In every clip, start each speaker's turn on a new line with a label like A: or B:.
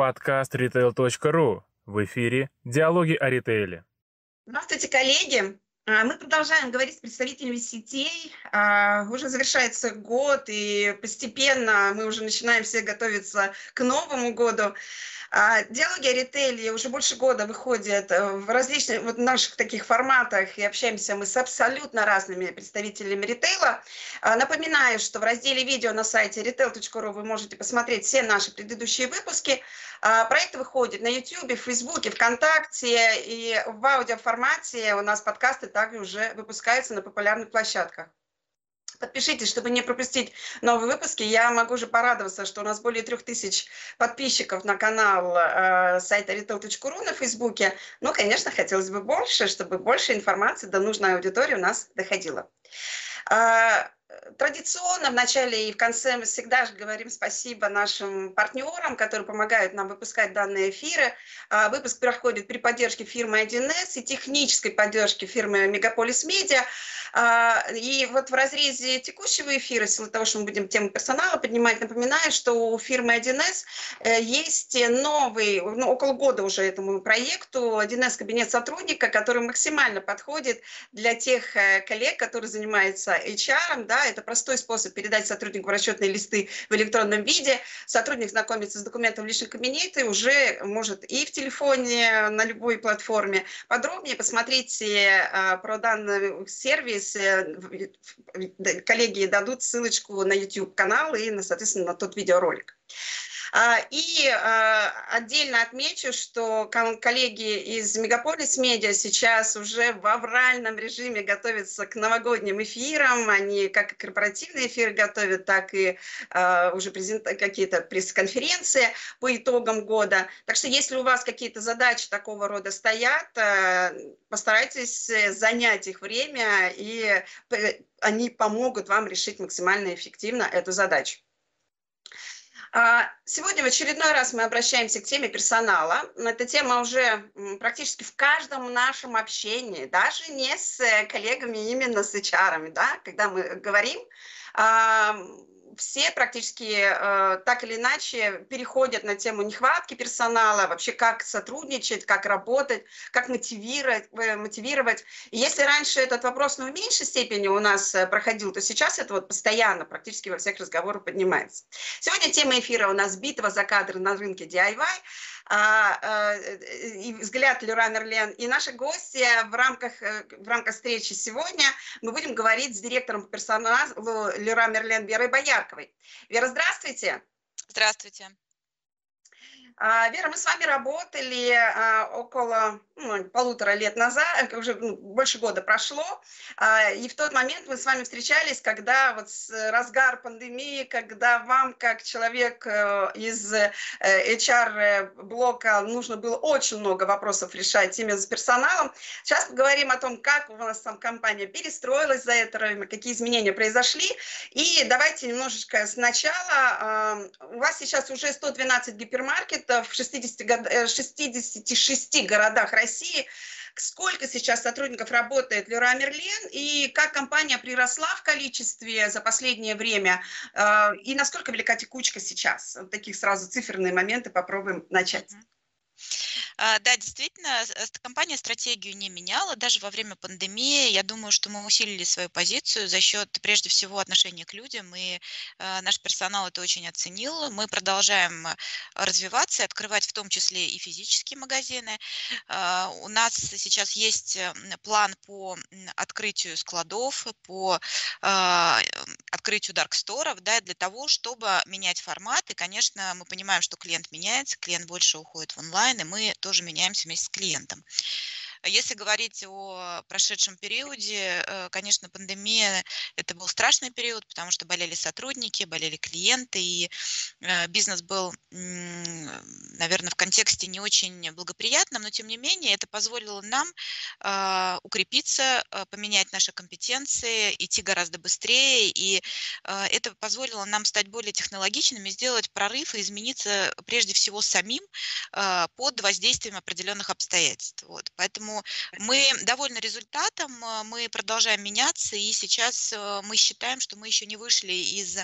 A: Подкаст retail.ru. В эфире «Диалоги о ритейле».
B: Здравствуйте, коллеги. А, мы продолжаем говорить с представителями сетей. А, уже завершается год, и постепенно мы уже начинаем все готовиться к Новому году. А, диалоги о ритейле уже больше года выходят э, в различных вот наших таких форматах, и общаемся мы с абсолютно разными представителями ритейла. Напоминаю, что в разделе видео на сайте retail.ru вы можете посмотреть все наши предыдущие выпуски. Проект выходит на YouTube, в Facebook, ВКонтакте, и в аудиоформате у нас подкасты также уже выпускаются на популярных площадках. Подпишитесь, чтобы не пропустить новые выпуски. Я могу уже порадоваться, что у нас более трех тысяч подписчиков на канал э, сайта retail.ru на Фейсбуке. Но, конечно, хотелось бы больше, чтобы больше информации до нужной аудитории у нас доходила. Э, Традиционно в начале и в конце мы всегда же говорим спасибо нашим партнерам, которые помогают нам выпускать данные эфиры. А, выпуск проходит при поддержке фирмы 1С и технической поддержке фирмы Мегаполис Медиа. А, и вот в разрезе текущего эфира, в силу того, что мы будем тему персонала поднимать, напоминаю, что у фирмы 1С э, есть новый, ну, около года уже этому проекту, 1С кабинет сотрудника, который максимально подходит для тех э, коллег, которые занимаются HR, да, это простой способ передать сотруднику расчетные листы в электронном виде. Сотрудник знакомится с документом в личном кабинете, уже может и в телефоне, на любой платформе. Подробнее посмотрите э, про данный сервис если коллеги дадут ссылочку на YouTube-канал и, соответственно, на тот видеоролик. А, и а, отдельно отмечу, что коллеги из Мегаполис Медиа сейчас уже в авральном режиме готовятся к новогодним эфирам. Они как и корпоративные эфиры готовят, так и а, уже какие-то пресс-конференции по итогам года. Так что если у вас какие-то задачи такого рода стоят, постарайтесь занять их время, и они помогут вам решить максимально эффективно эту задачу. А, сегодня в очередной раз мы обращаемся к теме персонала. Эта тема уже практически в каждом нашем общении, даже не с коллегами, именно с HR, да, когда мы говорим, все практически э, так или иначе переходят на тему нехватки персонала, вообще как сотрудничать, как работать, как мотивировать. Э, мотивировать. И если раньше этот вопрос ну, в меньшей степени у нас э, проходил, то сейчас это вот постоянно практически во всех разговорах поднимается. Сегодня тема эфира у нас «Битва за кадры на рынке DIY». А, а, и взгляд Лера Мерлен. И наши гости в рамках, э, в рамках встречи сегодня мы будем говорить с директором по персоналу Лера Мерлен Верой Боярковой. Вера, здравствуйте.
C: Здравствуйте.
B: А, Вера, мы с вами работали а, около ну, полутора лет назад, уже ну, больше года прошло, а, и в тот момент мы с вами встречались, когда вот разгар пандемии, когда вам, как человек э, из HR-блока, э, нужно было очень много вопросов решать именно с персоналом. Сейчас поговорим о том, как у нас там компания перестроилась за это время, какие изменения произошли. И давайте немножечко сначала. У вас сейчас уже 112 гипермаркетов, в 60, 66 э, городах России. Сколько сейчас сотрудников работает Леруа Мерлен и как компания приросла в количестве за последнее время э, и насколько велика текучка сейчас? Вот таких сразу циферные моменты попробуем начать.
C: А, да, действительно, компания стратегию не меняла, даже во время пандемии. Я думаю, что мы усилили свою позицию за счет, прежде всего, отношения к людям, и а, наш персонал это очень оценил. Мы продолжаем развиваться и открывать в том числе и физические магазины. А, у нас сейчас есть план по открытию складов, по открытию дарксторов, да, для того, чтобы менять формат. И, конечно, мы понимаем, что клиент меняется, клиент больше уходит в онлайн, и мы тоже меняемся вместе с клиентом. Если говорить о прошедшем периоде, э, конечно, пандемия – это был страшный период, потому что болели сотрудники, болели клиенты, и э, бизнес был, наверное, в контексте не очень благоприятным, но тем не менее это позволило нам а, укрепиться, поменять наши компетенции, идти гораздо быстрее, и это позволило нам стать более технологичными, сделать прорыв и измениться прежде всего самим под воздействием определенных обстоятельств. Вот. Поэтому Поэтому мы довольны результатом, мы продолжаем меняться, и сейчас мы считаем, что мы еще не вышли из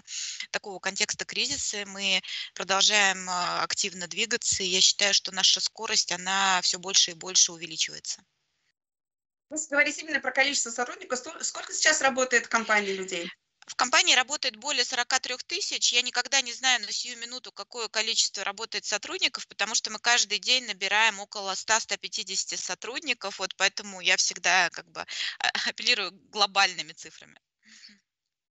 C: такого контекста кризиса, мы продолжаем активно двигаться, и я считаю, что наша скорость, она все больше и больше увеличивается.
B: Вы говорите именно про количество сотрудников. Сколько сейчас работает в компании людей?
C: В компании работает более 43 тысяч. Я никогда не знаю на сию минуту, какое количество работает сотрудников, потому что мы каждый день набираем около 100-150 сотрудников, вот поэтому я всегда как бы а, апеллирую глобальными цифрами.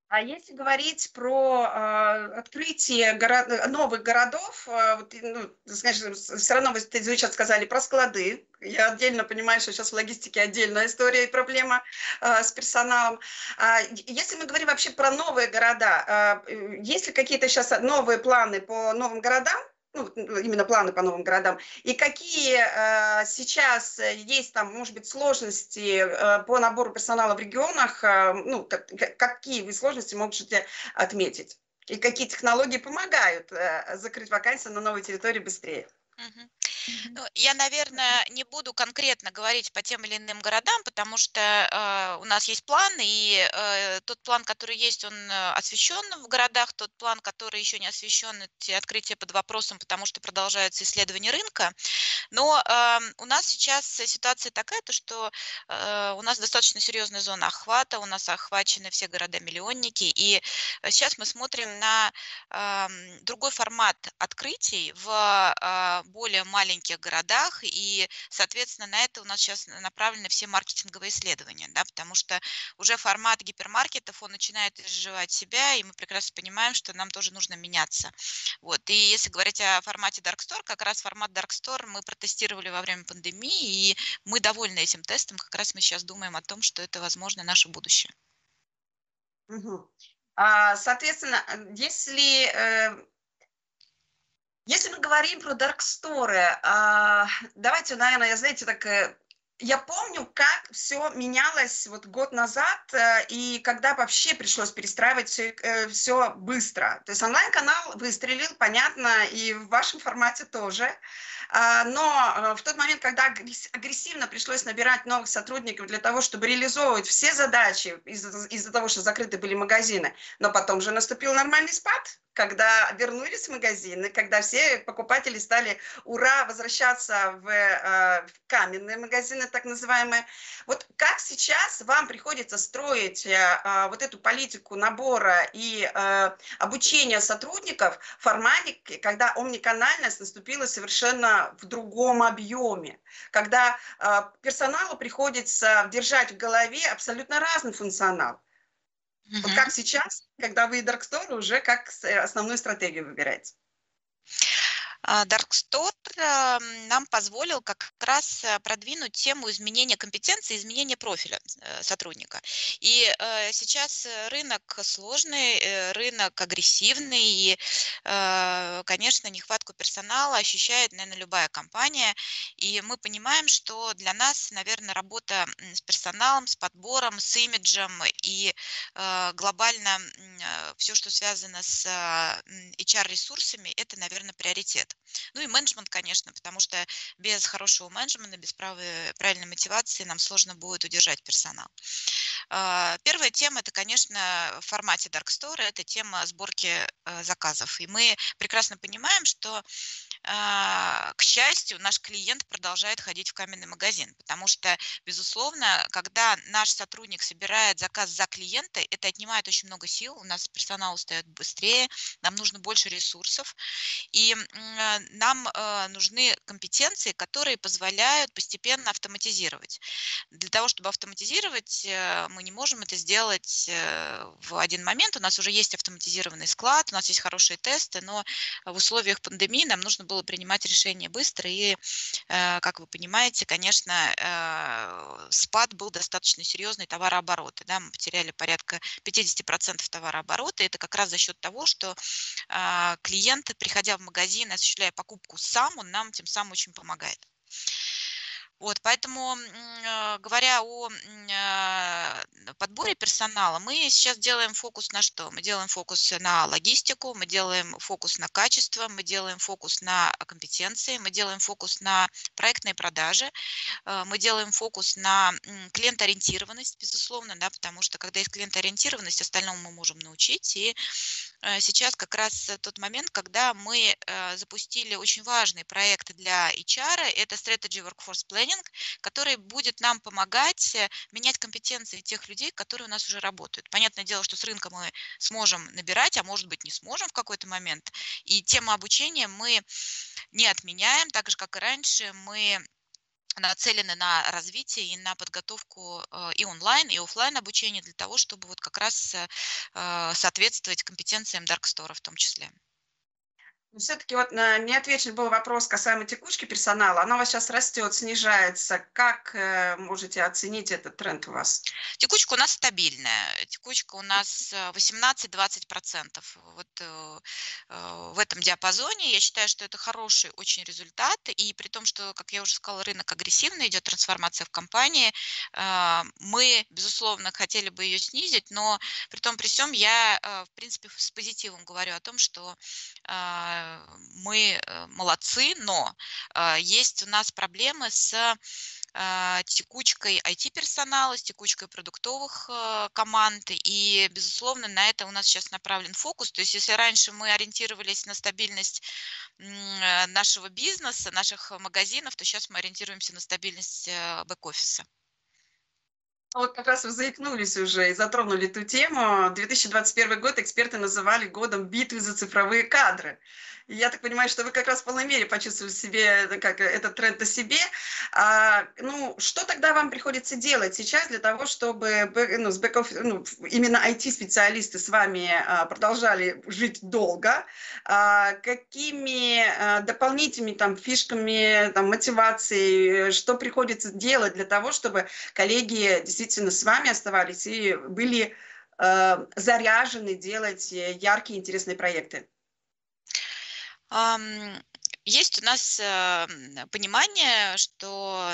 B: А если говорить про э, открытие город, новых городов, э, вот, ну, конечно, все равно вы, сейчас сказали про склады. Я отдельно понимаю, что сейчас в логистике отдельная история и проблема э, с персоналом. А, если мы говорим вообще про новые города, э, есть ли какие-то сейчас новые планы по новым городам? Ну, именно планы по новым городам, и какие э, сейчас есть там, может быть, сложности э, по набору персонала в регионах, э, ну, как, какие вы сложности можете отметить, и какие технологии помогают э, закрыть вакансии на новой территории быстрее?
C: Угу. Ну, я, наверное, не буду конкретно говорить по тем или иным городам, потому что э, у нас есть план, и э, тот план, который есть, он э, освещен в городах, тот план, который еще не освещен, эти открытия под вопросом, потому что продолжаются исследования рынка. Но э, у нас сейчас ситуация такая, то, что э, у нас достаточно серьезная зона охвата, у нас охвачены все города-миллионники, и сейчас мы смотрим на э, другой формат открытий в э, более маленьких маленьких городах, и, соответственно, на это у нас сейчас направлены все маркетинговые исследования, да, потому что уже формат гипермаркетов, он начинает изживать себя, и мы прекрасно понимаем, что нам тоже нужно меняться. Вот, и если говорить о формате Dark Store, как раз формат Dark Store мы протестировали во время пандемии, и мы довольны этим тестом, как раз мы сейчас думаем о том, что это, возможно, наше будущее.
B: Угу. Соответственно, если э, если мы говорим про дарксторы, давайте, наверное, знаете, так э, я помню, как все менялось вот год назад, э, и когда вообще пришлось перестраивать все, э, все быстро. То есть онлайн-канал выстрелил, понятно, и в вашем формате тоже. А, но в тот момент, когда агрессивно пришлось набирать новых сотрудников для того, чтобы реализовывать все задачи из-за из того, что закрыты были магазины, но потом же наступил нормальный спад, когда вернулись магазины, когда все покупатели стали, ура, возвращаться в, э, в каменные магазины, так называемые. Вот как сейчас вам приходится строить э, вот эту политику набора и э, обучения сотрудников в формате, когда омниканальность наступила совершенно в другом объеме, когда персоналу приходится держать в голове абсолютно разный функционал. Угу. Вот как сейчас, когда вы Dark Store уже как э, основную стратегию выбираете?
C: А, Dark Store эм, нам позволил как раз э, продвинуть тему изменения компетенции, изменения профиля э, сотрудника. И э, сейчас рынок сложный, рынок агрессивный, и, конечно, нехватку персонала ощущает, наверное, любая компания. И мы понимаем, что для нас, наверное, работа с персоналом, с подбором, с имиджем и глобально все, что связано с HR-ресурсами, это, наверное, приоритет. Ну и менеджмент, конечно, потому что без хорошего менеджмента, без правильной мотивации нам сложно будет удержать персонал. А, первая тема, это, конечно, в формате Dark Store, это тема сборки э, заказов. И мы прекрасно понимаем, что к счастью, наш клиент продолжает ходить в каменный магазин, потому что, безусловно, когда наш сотрудник собирает заказ за клиента, это отнимает очень много сил, у нас персонал устает быстрее, нам нужно больше ресурсов, и а, нам а, нужны компетенции, которые позволяют постепенно автоматизировать. Для того, чтобы автоматизировать, э, мы не можем это сделать э, в один момент, у нас уже есть автоматизированный склад, у нас есть хорошие тесты, но в условиях пандемии нам нужно было было принимать решения быстро, и, э, как вы понимаете, конечно, э, спад был достаточно серьезный товарооборота. Да, мы потеряли порядка 50% товарооборота. Это как раз за счет того, что а, клиент, приходя в магазин, осуществляя покупку сам, он нам тем самым очень помогает. Вот, поэтому, э, говоря о э, подборе персонала, мы сейчас делаем фокус на что? Мы делаем фокус на логистику, мы делаем фокус на качество, мы делаем фокус на компетенции, мы делаем фокус на проектные продажи, э, мы делаем фокус на клиентоориентированность, безусловно, да, потому что когда есть клиентоориентированность, остальному мы можем научить. И сейчас как раз тот момент, когда мы запустили очень важный проект для HR, это Strategy Workforce Planning, тренинг, который будет нам помогать э, менять компетенции тех людей, которые у нас уже работают. Понятное дело, что с рынка мы сможем набирать, а может быть не сможем в какой-то момент. И тему обучения мы не отменяем, так же, как и раньше, мы нацелены на развитие и на подготовку э, и онлайн, и офлайн обучения для того, чтобы вот как раз э, соответствовать компетенциям Darkstore в том числе.
B: Все-таки вот на, не отвечен был вопрос касаемо текучки персонала. Она у вас сейчас растет, снижается. Как э, можете оценить этот тренд у вас?
C: Текучка у нас стабильная. Текучка у нас 18-20%. Э, вот э, э, в этом диапазоне я считаю, что это хороший очень результат. И при том, что, как я уже сказала, рынок агрессивный, идет трансформация в компании, э, мы, безусловно, хотели бы ее снизить, но при том, при всем я, э, в принципе, с позитивом говорю о том, что э, мы э, молодцы, но э, есть у нас проблемы с э, текучкой IT-персонала, с текучкой продуктовых команд, и, безусловно, на это у нас сейчас направлен фокус. То есть, если раньше мы ориентировались на стабильность нашего бизнеса, наших магазинов, то сейчас мы ориентируемся на стабильность бэк-офиса.
B: Вот как раз вы заикнулись уже и затронули ту тему. 2021 год эксперты называли годом битвы за цифровые кадры. И я так понимаю, что вы как раз в полной мере почувствовали себе как этот тренд на себе. А, ну, что тогда вам приходится делать сейчас для того, чтобы ну, с бэк ну, именно IT-специалисты с вами а, продолжали жить долго? А, какими а, дополнительными там фишками, там, мотивацией, что приходится делать для того, чтобы коллеги действительно с вами оставались и были а, заряжены делать яркие, интересные проекты?
C: Есть у нас э, понимание, что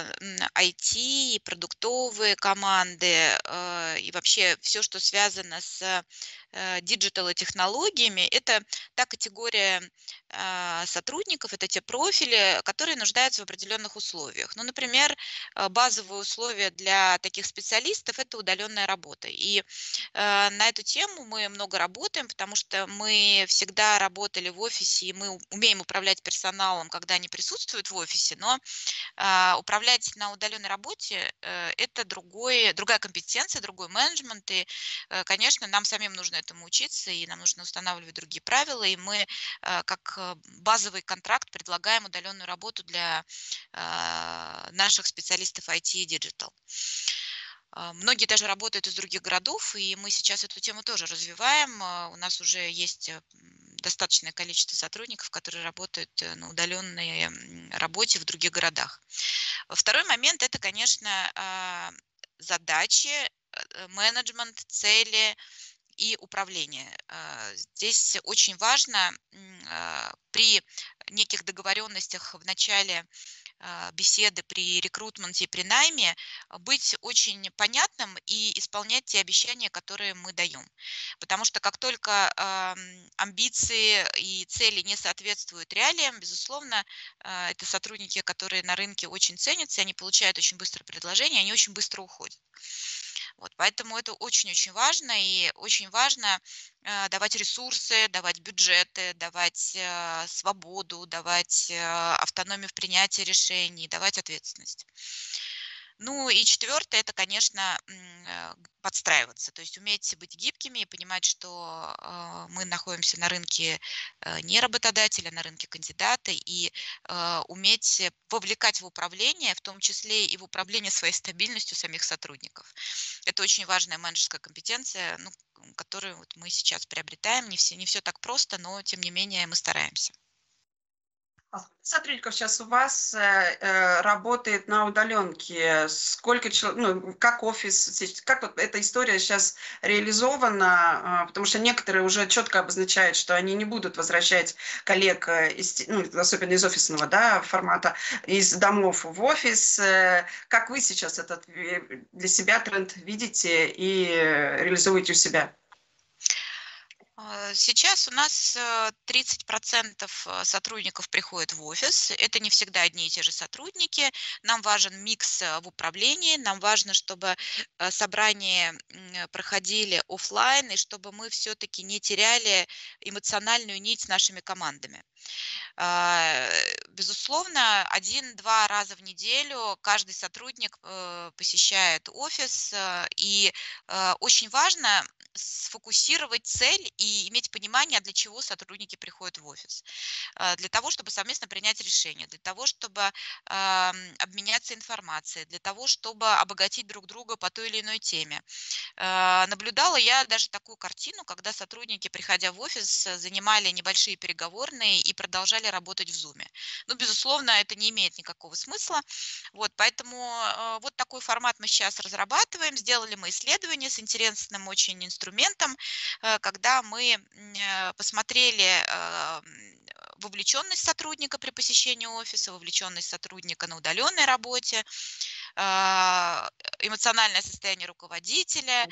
C: IT, продуктовые команды э, и вообще все, что связано с Э, digital и технологиями, это та категория сотрудников, это те профили, которые нуждаются в определенных условиях. Ну, например, э, базовые условия для таких специалистов – это удаленная работа. И э, на эту тему мы много работаем, потому что мы всегда работали в офисе, и мы умеем управлять персоналом, когда они присутствуют в офисе, но а, управлять на удаленной работе – это другой, другая компетенция, другой менеджмент, и, конечно, нам самим нужно этому учиться, и нам нужно устанавливать другие правила, и мы э, как э, базовый контракт предлагаем удаленную работу для э, наших специалистов IT и Digital. Многие даже работают из других городов, и мы сейчас эту тему тоже развиваем. У нас уже есть достаточное количество сотрудников, которые работают на удаленной работе в других городах. Второй момент – это, конечно, задачи, менеджмент, цели, и управление. Здесь очень важно при неких договоренностях в начале а, беседы при рекрутменте и при найме быть очень понятным и исполнять те обещания, которые мы даем. Потому что как только амбиции и цели не соответствуют реалиям, безусловно, это сотрудники, которые на рынке очень ценятся, они получают очень быстро предложение, они очень быстро уходят. Вот, поэтому это очень-очень важно, и очень важно э, давать ресурсы, давать бюджеты, давать э, свободу, давать э, автономию в принятии решений, давать ответственность. Ну и четвертое, это, конечно, э, подстраиваться, то есть уметь быть гибкими и понимать, что э, мы находимся на рынке э, не работодателя, на рынке кандидата, и уметь вовлекать в управление, в том числе и в управление своей стабильностью самих сотрудников. Это очень важная менеджерская компетенция, ну, которую вот мы сейчас приобретаем. Не все, не все так просто, но тем не менее мы стараемся.
B: А сколько сотрудников сейчас у вас э, э, работает на удаленке? Сколько человек, ну, как офис, как вот эта история сейчас реализована? Э, потому что некоторые уже четко обозначают, что они не будут возвращать коллег, э, из, ну, особенно из офисного да, формата, из домов в офис. Э, как вы сейчас этот э, для себя тренд видите и реализуете у себя?
C: А, сейчас у нас 30% э, э, сотрудников приходят в офис. Это не всегда одни и те же сотрудники. Нам важен микс э, в управлении. Нам важно, чтобы собрания проходили офлайн и чтобы мы все-таки не теряли эмоциональную нить с нашими командами. А, безусловно, один-два раза в неделю каждый сотрудник посещает офис, и очень важно сфокусировать цель и иметь понимание, для чего сотрудники приходят в офис. А, для того, чтобы совместно принять решение, для того, чтобы обменяться информацией, для того, чтобы обогатить друг друга по той или иной теме. А, наблюдала я даже такую картину, когда сотрудники, приходя в офис, занимали небольшие переговорные и продолжали работать в Zoom. Ну, безусловно, это не имеет никакого смысла. Вот, поэтому а, вот такой формат мы сейчас разрабатываем. Сделали мы исследование с интересным очень инструментом, когда мы э, посмотрели э, вовлеченность сотрудника при посещении офиса, вовлеченность сотрудника на удаленной работе, а, эмоциональное состояние руководителя,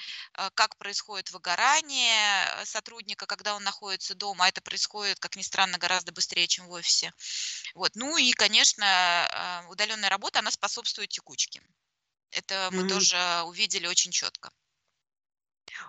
C: как происходит выгорание сотрудника, когда он находится дома. А это происходит, как ни странно, гораздо быстрее, чем в офисе. Вот. Ну и, конечно, удаленная работа, она способствует текучке. Это мы mm-hmm. тоже увидели очень четко.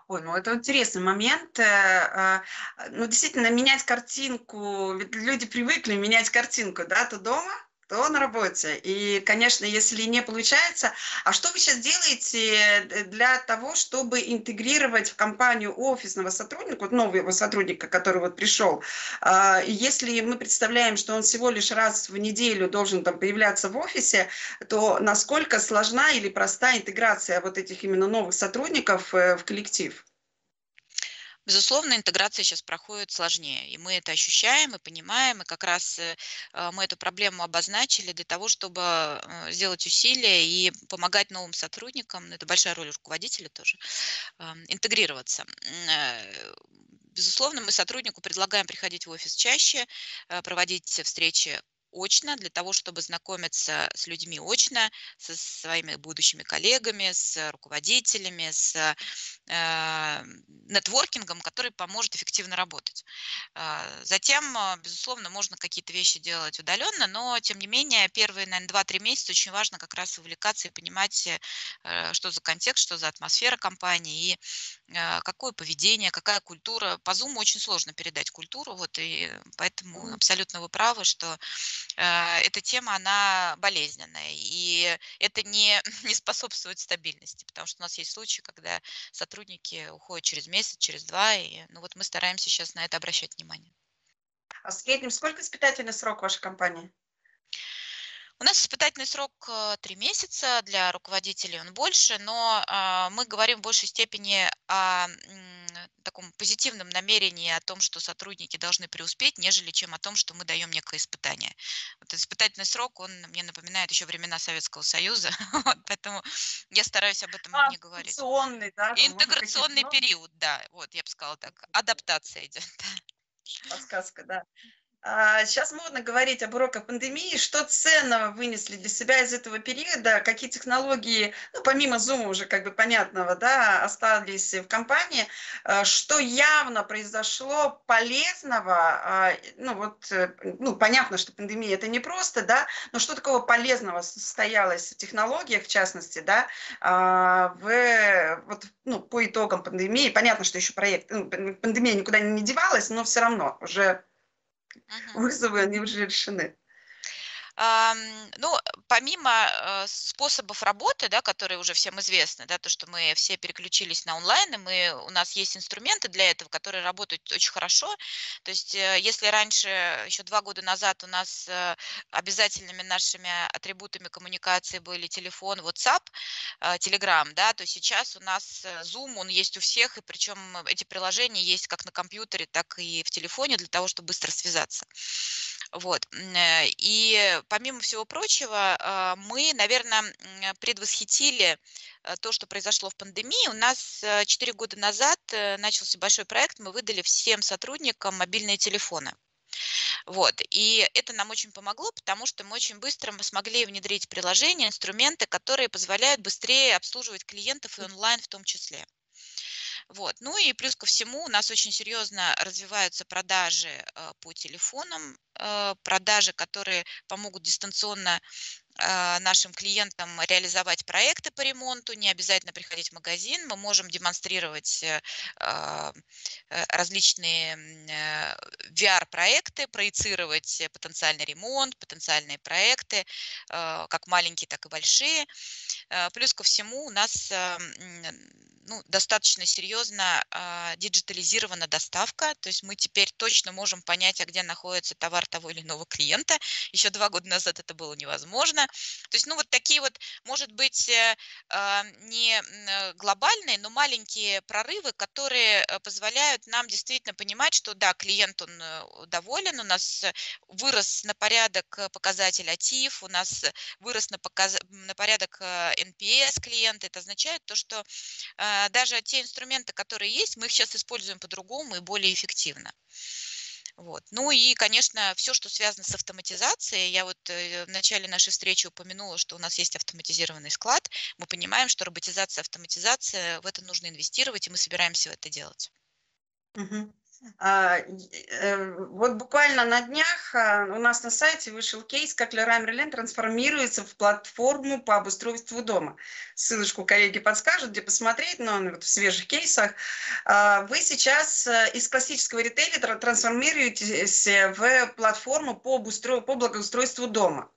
B: Ой, ну это интересный момент. Э, а, ну, действительно, менять картинку, ведь люди привыкли менять картинку, да, то дома, то на работе. И, конечно, если не получается, а что вы сейчас делаете э, для того, чтобы интегрировать в компанию офисного сотрудника, вот нового сотрудника, который вот пришел, а, если мы представляем, что он всего лишь раз в неделю должен там появляться в офисе, то насколько сложна или проста интеграция вот этих именно новых сотрудников э, в коллектив?
C: Безусловно, интеграция сейчас проходит сложнее, и мы это ощущаем и понимаем, и как раз э, а, мы эту проблему обозначили для того, чтобы э, сделать усилия и помогать новым сотрудникам, это большая роль руководителя тоже, интегрироваться. Э, безусловно, мы сотруднику предлагаем приходить в офис чаще, проводить встречи очно, для того, чтобы знакомиться с людьми очно, со своими будущими коллегами, с руководителями, с э, нетворкингом, который поможет эффективно работать. Э, затем, э, безусловно, можно какие-то вещи делать удаленно, но, тем не менее, первые, наверное, 2-3 месяца очень важно как раз вовлекаться и понимать, э, что за контекст, что за атмосфера компании и э, какое поведение, какая культура. По Zoom очень сложно передать культуру, вот, и поэтому абсолютно вы правы, что Э, эта тема, она болезненная, и это не, не способствует стабильности, потому что у нас есть случаи, когда сотрудники уходят через месяц, через два, и ну вот мы стараемся сейчас на это обращать внимание.
B: А в среднем сколько испытательный срок вашей компании?
C: У нас испытательный срок э, три месяца, для руководителей он больше, но а, мы говорим в большей степени о таком позитивном намерении о том, что сотрудники должны преуспеть, нежели чем о том, что мы даем некое испытание. Вот испытательный срок, он мне напоминает еще времена Советского Союза, вот, поэтому я стараюсь об этом а, не говорить.
B: Интеграционный, да?
C: Интеграционный период, да, вот я бы сказала так, адаптация идет.
B: Подсказка, да. Сейчас модно говорить об уроках пандемии. Что ценного вынесли для себя из этого периода? Какие технологии, ну, помимо Zoom уже как бы понятного, да, остались в компании? А, что явно произошло полезного? А, ну, вот, э, ну, понятно, что пандемия это не просто, да, но что такого полезного состоялось в технологиях, в частности, да, а, в, вот, ну, по итогам пандемии? Понятно, что еще проект, ну, пандемия никуда не девалась, но все равно уже. Вызовы, они уже решены.
C: Ну, помимо э, способов работы, да, которые уже всем известны, да, то, что мы все переключились на онлайн, и мы, у нас есть инструменты для этого, которые работают очень хорошо. То есть, э, если раньше, еще два года назад у нас э, обязательными нашими атрибутами коммуникации были телефон, WhatsApp, Telegram, да, то сейчас у нас Zoom, он есть у всех, и причем эти приложения есть как на компьютере, так и в телефоне для того, чтобы быстро связаться. Вот. И помимо всего прочего, а, мы, наверное, предвосхитили э, то, что произошло в пандемии. У нас 4 года назад начался большой проект, мы выдали всем сотрудникам мобильные телефоны. Вот. И это нам очень помогло, потому что мы очень быстро мы смогли внедрить приложения, инструменты, которые позволяют быстрее обслуживать клиентов и онлайн в том числе. Вот. Ну и плюс ко всему у нас очень серьезно развиваются продажи э, по телефонам, э, продажи, которые помогут дистанционно а, нашим клиентам реализовать проекты по ремонту, не обязательно приходить в магазин, мы можем демонстрировать э, э, различные э, VR-проекты, проецировать потенциальный ремонт, потенциальные проекты, как маленькие, так и большие. Плюс ко всему у нас ну, достаточно серьезно диджитализирована доставка, то есть мы теперь точно можем понять, а где находится товар того или иного клиента. Еще два года назад это было невозможно. То есть, ну, вот такие вот, может быть, э, а, не э, глобальные, но маленькие прорывы, которые э, позволяют нам действительно понимать, что да, клиент, он доволен, у нас вырос на порядок показатель АТИФ, у нас вырос на, показ... на порядок NPS клиента. Это означает то, что даже те инструменты, которые есть, мы их сейчас используем по-другому и более эффективно. Вот. Ну и, конечно, все, что связано с автоматизацией. Я вот э, в начале нашей встречи упомянула, что у нас есть автоматизированный склад. Мы понимаем, что роботизация, автоматизация, в это нужно инвестировать, и мы собираемся в это делать.
B: Угу. А, э, вот буквально на днях а, у нас на сайте вышел кейс, как Leroy Merlin трансформируется в платформу по обустройству дома. Ссылочку коллеги подскажут, где посмотреть, но он вот в свежих кейсах. А, вы сейчас э, из классического ритейля трансформируетесь в платформу по, обустро... по благоустройству дома.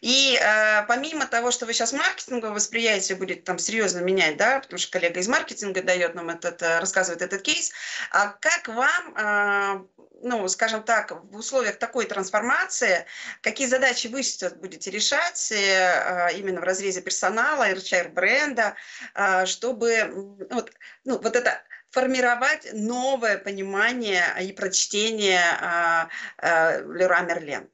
B: И э, помимо того, что вы сейчас маркетинговое восприятие будет там серьезно менять, да, потому что коллега из маркетинга дает нам этот, э, рассказывает этот кейс, а как вам, э, ну, скажем так, в условиях такой трансформации, какие задачи вы сейчас будете решать э, именно в разрезе персонала, HR-бренда, э, чтобы вот, ну, вот это формировать новое понимание и прочтение э, э, Леруа Мерлен?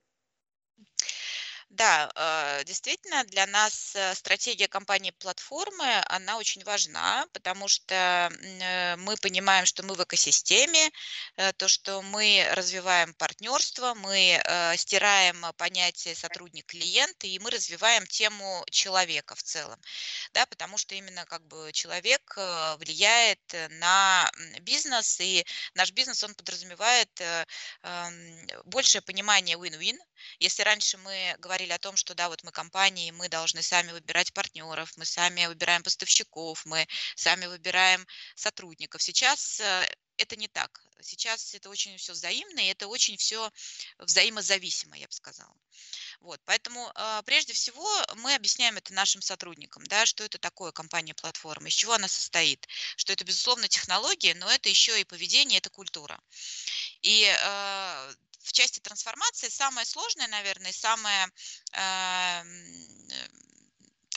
C: Да, э, действительно, для нас э, стратегия компании платформы, она очень важна, потому что э, мы понимаем, что мы в экосистеме, то, что мы развиваем партнерство, мы стираем понятие сотрудник-клиент, и мы развиваем тему человека в целом, да, потому что именно как бы человек влияет на бизнес, и наш бизнес, он подразумевает эм, большее понимание win-win. Если раньше мы говорили о том, что да, вот мы компании, мы должны сами выбирать партнеров, мы сами выбираем поставщиков, мы сами выбираем сотрудников. Сейчас э, это не так. Сейчас это очень все взаимно, и это очень все взаимозависимо, я бы сказала. Вот, поэтому э, прежде всего мы объясняем это нашим сотрудникам, да, что это такое компания-платформа, из чего она состоит, что это, безусловно, технология, но это еще и поведение, это культура. И э, в части трансформации самое сложное, наверное, самое э,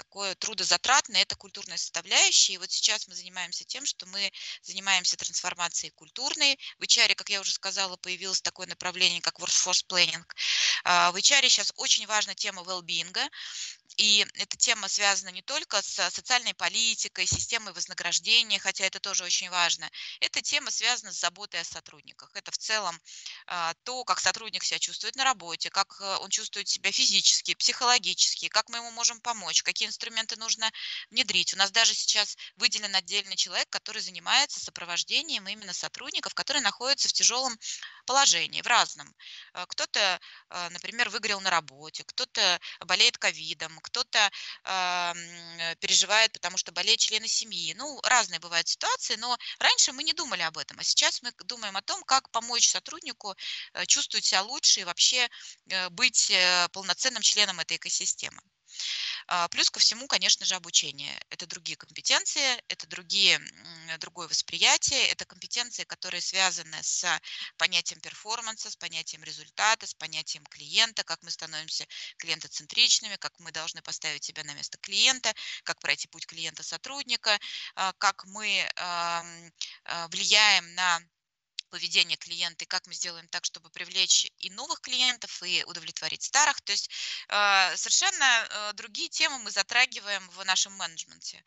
C: такое трудозатратное, это культурная составляющая. И вот сейчас мы занимаемся тем, что мы занимаемся трансформацией культурной. В HR, как я уже сказала, появилось такое направление, как workforce planning. А, в HR сейчас очень важна тема well-being. И эта тема связана не только с социальной политикой, системой вознаграждения, хотя это тоже очень важно. Эта тема связана с заботой о сотрудниках. Это в целом а, то, как сотрудник себя чувствует на работе, как э, он чувствует себя физически, психологически, как мы ему можем помочь, какие инструменты нужно внедрить. У нас даже сейчас выделен отдельный человек, который занимается сопровождением именно сотрудников, которые находятся в тяжелом положении, в разном. Э, кто-то, э, например, выгорел на работе, кто-то болеет ковидом, кто-то э, переживает, потому что болеют члены семьи. Ну, разные бывают ситуации, но раньше мы не думали об этом, а сейчас мы думаем о том, как помочь сотруднику чувствовать себя лучше и вообще быть полноценным членом этой экосистемы. А, плюс ко всему, конечно же, обучение. Это другие компетенции, это другие, другое восприятие, это компетенции, которые связаны с понятием перформанса, с понятием результата, с понятием клиента, как мы становимся клиентоцентричными, как мы должны поставить себя на место клиента, как пройти путь клиента-сотрудника, а, как мы а, влияем на поведение клиента и как мы сделаем так, чтобы привлечь и новых клиентов, и удовлетворить старых. То есть э, совершенно э, другие темы мы затрагиваем в нашем менеджменте.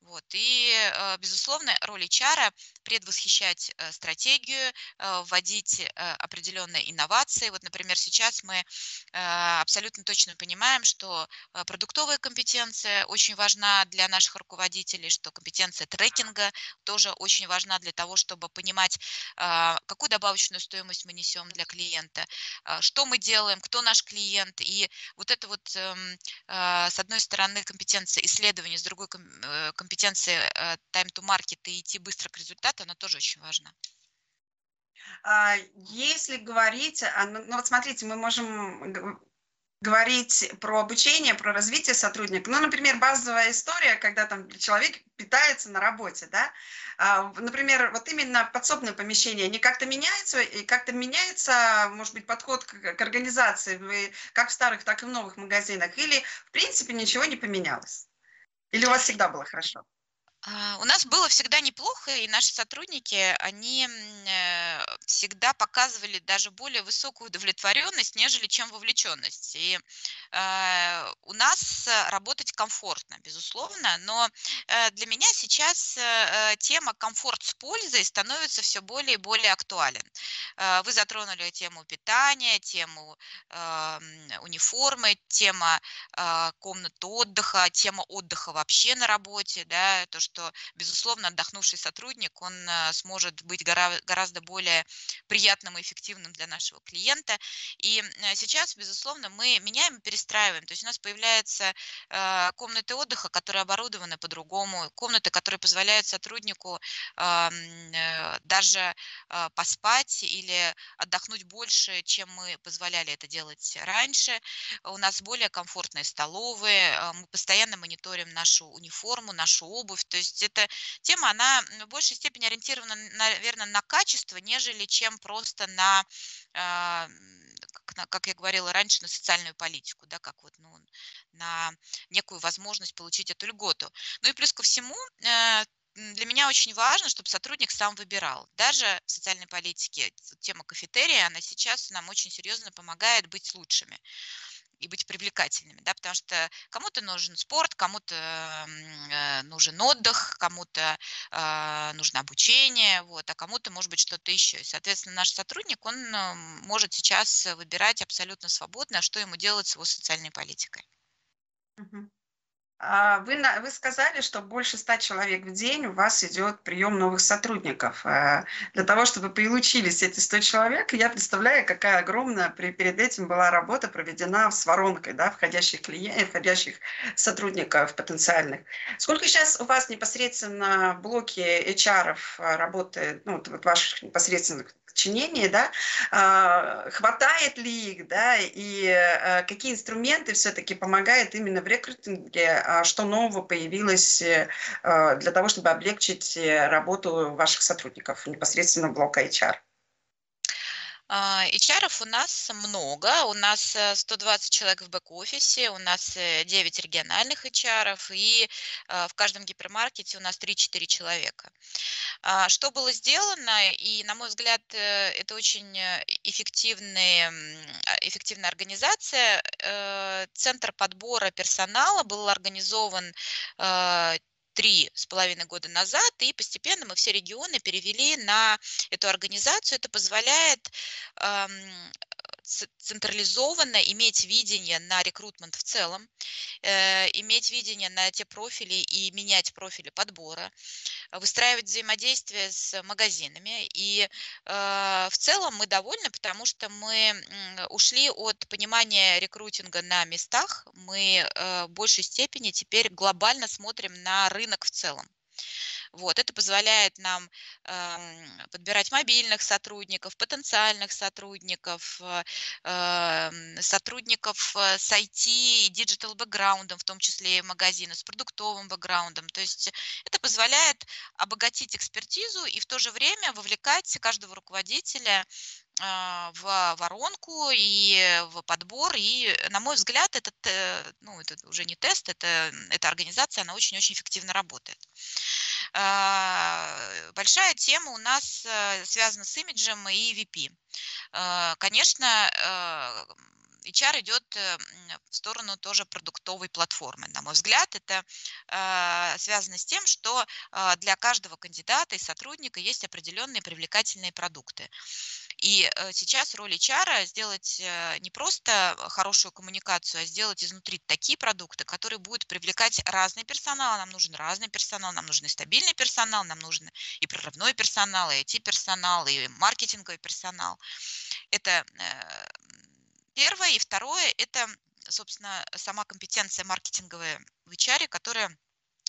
C: Вот. И, э, безусловно, роль HR предвосхищать э, стратегию, э, вводить э, определенные инновации. Вот, например, сейчас мы абсолютно точно понимаем, что продуктовая компетенция очень важна для наших руководителей, что компетенция трекинга тоже очень важна для того, чтобы понимать, а, какую добавочную стоимость мы несем для клиента, а, что мы делаем, кто наш клиент. И вот это вот, эм, а, с одной стороны, компетенция исследования, с другой э, компетенция э, time to market и идти быстро к результату, она тоже очень важна.
B: Если говорить, ну, ну вот смотрите, мы можем говорить про обучение, про развитие сотрудника. Ну, например, базовая история, когда там человек питается на работе, да. А, например, вот именно подсобное помещение, они как-то меняются, и как-то меняется, может быть, подход к, к организации, как в старых, так и в новых магазинах, или, в принципе, ничего не поменялось? Или у вас всегда было хорошо?
C: А, у нас было всегда неплохо, и наши сотрудники, они э, всегда показывали даже более высокую удовлетворенность, нежели чем вовлеченность. И э, у нас работать комфортно, безусловно, но э, для меня сейчас тема комфорт с пользой становится все более и более актуален. Вы затронули тему питания, тему униформы, тема комнаты отдыха, тема отдыха вообще на работе, да, то, что что, безусловно, отдохнувший сотрудник, он э, сможет быть гораздо более приятным и эффективным для нашего клиента. И э, сейчас, безусловно, мы меняем и перестраиваем. То есть у нас появляются э, комнаты отдыха, которые оборудованы по-другому, комнаты, которые позволяют сотруднику даже поспать или отдохнуть больше, чем мы позволяли это делать раньше. У нас более комфортные столовые, мы постоянно мониторим нашу униформу, нашу обувь. То есть эта тема, она в большей степени ориентирована, наверное, на качество, нежели чем просто на, а, как я говорила раньше, на социальную политику, да, как вот, ну, на некую возможность получить эту льготу. Ну и плюс ко всему, э, для меня очень важно, чтобы сотрудник сам выбирал. Даже в социальной политике тема кафетерия, она сейчас нам очень серьезно помогает быть лучшими и быть привлекательными, да, потому что кому-то нужен спорт, кому-то э, нужен отдых, кому-то э, нужно обучение, вот, а кому-то может быть что-то еще. Соответственно, наш сотрудник, он э, может сейчас выбирать абсолютно свободно, что ему делать с его социальной политикой.
B: Uh-huh. А, вы, вы сказали, что больше ста человек в день у вас идет прием новых сотрудников. А, для того, чтобы получились эти 100 человек, я представляю, какая огромная перед этим была работа проведена с воронкой да, входящих, клиентов, входящих сотрудников потенциальных. Сколько сейчас у вас непосредственно в блоке HR работает, ну, вот ваших непосредственных подчинении, да, а, хватает ли их, да, и а, какие инструменты все-таки помогают именно в рекрутинге, а, что нового появилось э, для того, чтобы облегчить э, работу ваших сотрудников непосредственно блока HR?
C: HR у нас много, у нас 120 э, человек в бэк-офисе, у нас 9 региональных HR, и в каждом гипермаркете у нас 3-4 человека. А, что было сделано, и, на мой взгляд, э, это очень э, эффективная, эффективная организация. Э, центр подбора персонала был организован три с половиной года назад, и постепенно мы все регионы перевели на эту организацию. Это позволяет централизованно иметь видение на рекрутмент в целом, э, иметь видение на те профили и менять профили подбора, выстраивать взаимодействие с магазинами. И э, в целом мы довольны, потому что мы ушли от понимания рекрутинга на местах, мы э, в большей степени теперь глобально смотрим на рынок в целом. Вот, это позволяет нам э, подбирать мобильных сотрудников, потенциальных сотрудников, э, сотрудников э, с IT и digital бэкграундом, в том числе и магазины, с продуктовым бэкграундом. То есть это позволяет обогатить экспертизу и в то же время вовлекать каждого руководителя в воронку и в подбор. И, на мой взгляд, этот, э, ну, это уже не тест, это, эта организация, она очень-очень эффективно работает. А, большая тема у нас э, связана с имиджем EVP. А, конечно, HR идет э, в сторону тоже продуктовой платформы. На мой взгляд, это а, связано с тем, что а, для каждого кандидата и сотрудника есть определенные привлекательные продукты. И э, сейчас роль HR сделать э, не просто хорошую коммуникацию, а сделать изнутри такие продукты, которые будут привлекать разный персонал. Нам нужен разный персонал, нам нужен и стабильный персонал, нам нужен и прорывной персонал, и IT-персонал, и маркетинговый персонал. Это Первое. И второе – это, собственно, сама компетенция маркетинговая в HR, которая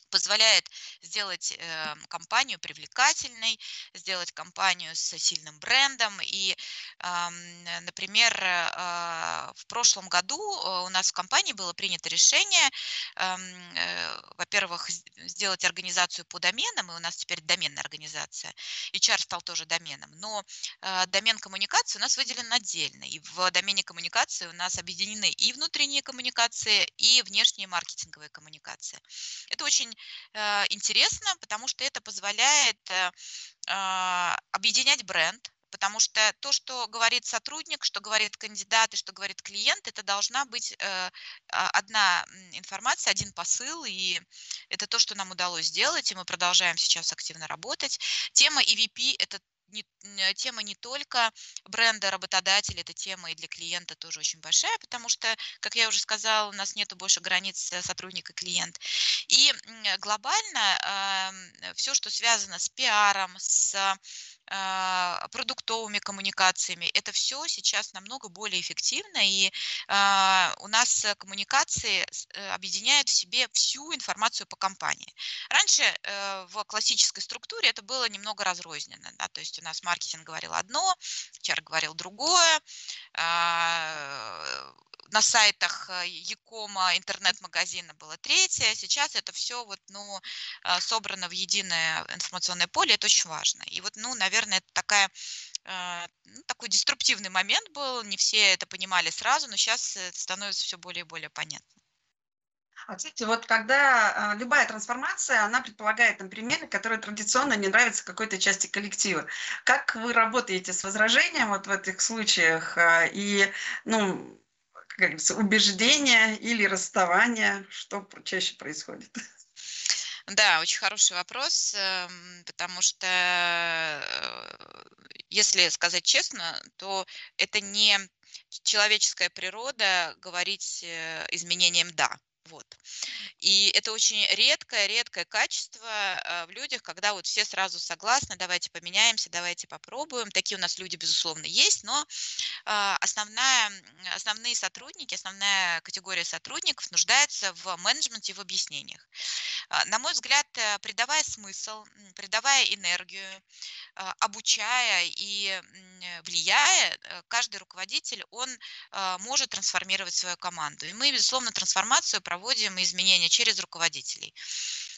C: позволяет сделать э, компанию привлекательной, сделать компанию с сильным брендом. И, э, например, э, в прошлом году э, у нас в компании было принято решение, э, во-первых, сделать организацию по доменам, и у нас теперь доменная организация. HR стал тоже доменом, но э, домен коммуникации у нас выделен отдельно. И в домене коммуникации у нас объединены и внутренние коммуникации, и внешние маркетинговые коммуникации. Это очень Э, интересно, потому что это позволяет э, а, объединять бренд, потому что то, что говорит сотрудник, что говорит кандидат и что говорит клиент, это должна быть э, а, одна информация, один посыл, и это то, что нам удалось сделать, и мы продолжаем сейчас активно работать. Тема EVP – это не, э, тема не только бренда работодателя, эта тема и для клиента тоже очень большая, потому что, как я уже сказала, у нас нет больше границ э, сотрудника клиент. И глобально э, все, что связано с пиаром, с продуктовыми коммуникациями. Это все сейчас намного более эффективно, и а, у нас коммуникации э, объединяют в себе всю информацию по компании. Раньше э, в классической структуре это было немного разрозненно, да, то есть у нас маркетинг говорил одно, HR говорил другое, а, на сайтах э, Якома интернет-магазина было третье, сейчас это все вот, ну, а, собрано в единое информационное поле, это очень важно. И вот, ну, наверное, это такая а, ну, такой деструктивный момент был, не все это понимали сразу, но сейчас это становится все более и более понятно.
B: А, кстати, вот когда а, любая трансформация, она предполагает перемены, которые традиционно не нравятся какой-то части коллектива. Как вы работаете с возражением вот в этих случаях? И, ну, как говорится, убеждения или расставания? Что чаще происходит?
C: Да, очень хороший вопрос, эм, потому что, э, если сказать честно, то это не человеческая природа говорить э, изменением «да». Вот. И это очень редкое, редкое качество а, в людях, когда вот все сразу согласны, давайте поменяемся, давайте попробуем. Такие у нас люди, безусловно, есть, но а, основная, основные сотрудники, основная категория сотрудников нуждается в менеджменте и в объяснениях. А, на мой взгляд, э, придавая смысл, придавая энергию, обучая и влияя, э, каждый руководитель, он может трансформировать свою команду. И мы, безусловно, трансформацию проводим проводим изменения через руководителей.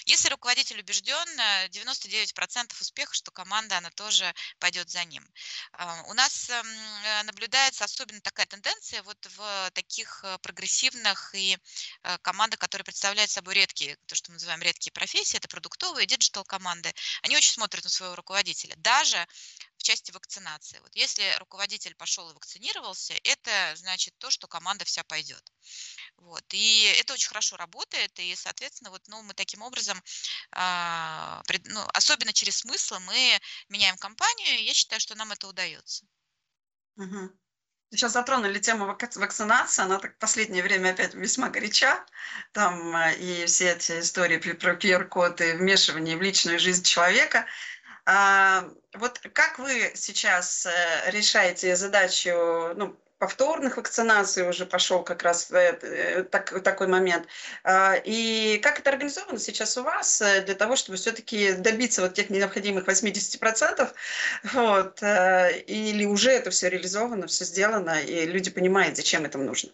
C: Если руководитель убежден, 99% успеха, что команда, она тоже пойдет за ним. А, у нас эм, э, наблюдается особенно такая тенденция вот в таких э, прогрессивных и э, командах, которые представляют собой редкие, то, что мы называем редкие профессии, это продуктовые, digital команды, они очень смотрят на своего руководителя. Даже в части вакцинации. Вот если руководитель пошел и вакцинировался, это значит то, что команда вся пойдет. Вот. И это очень хорошо работает, и, соответственно, вот, ну, мы таким образом, а, пред, ну, особенно через смысл, мы меняем компанию, и я считаю, что нам это удается.
B: Угу. Сейчас затронули тему вакцинации, она так в последнее время опять весьма горяча. Там а, и все эти истории про QR-код и вмешивание в личную жизнь человека. А, вот как вы сейчас э, решаете задачу, ну, повторных вакцинаций уже пошел как раз э, так, такой момент. А, и как это организовано сейчас у вас э, для того, чтобы все-таки добиться вот тех необходимых 80%? Вот, э, или уже это все реализовано, все сделано, и люди понимают, зачем это нужно?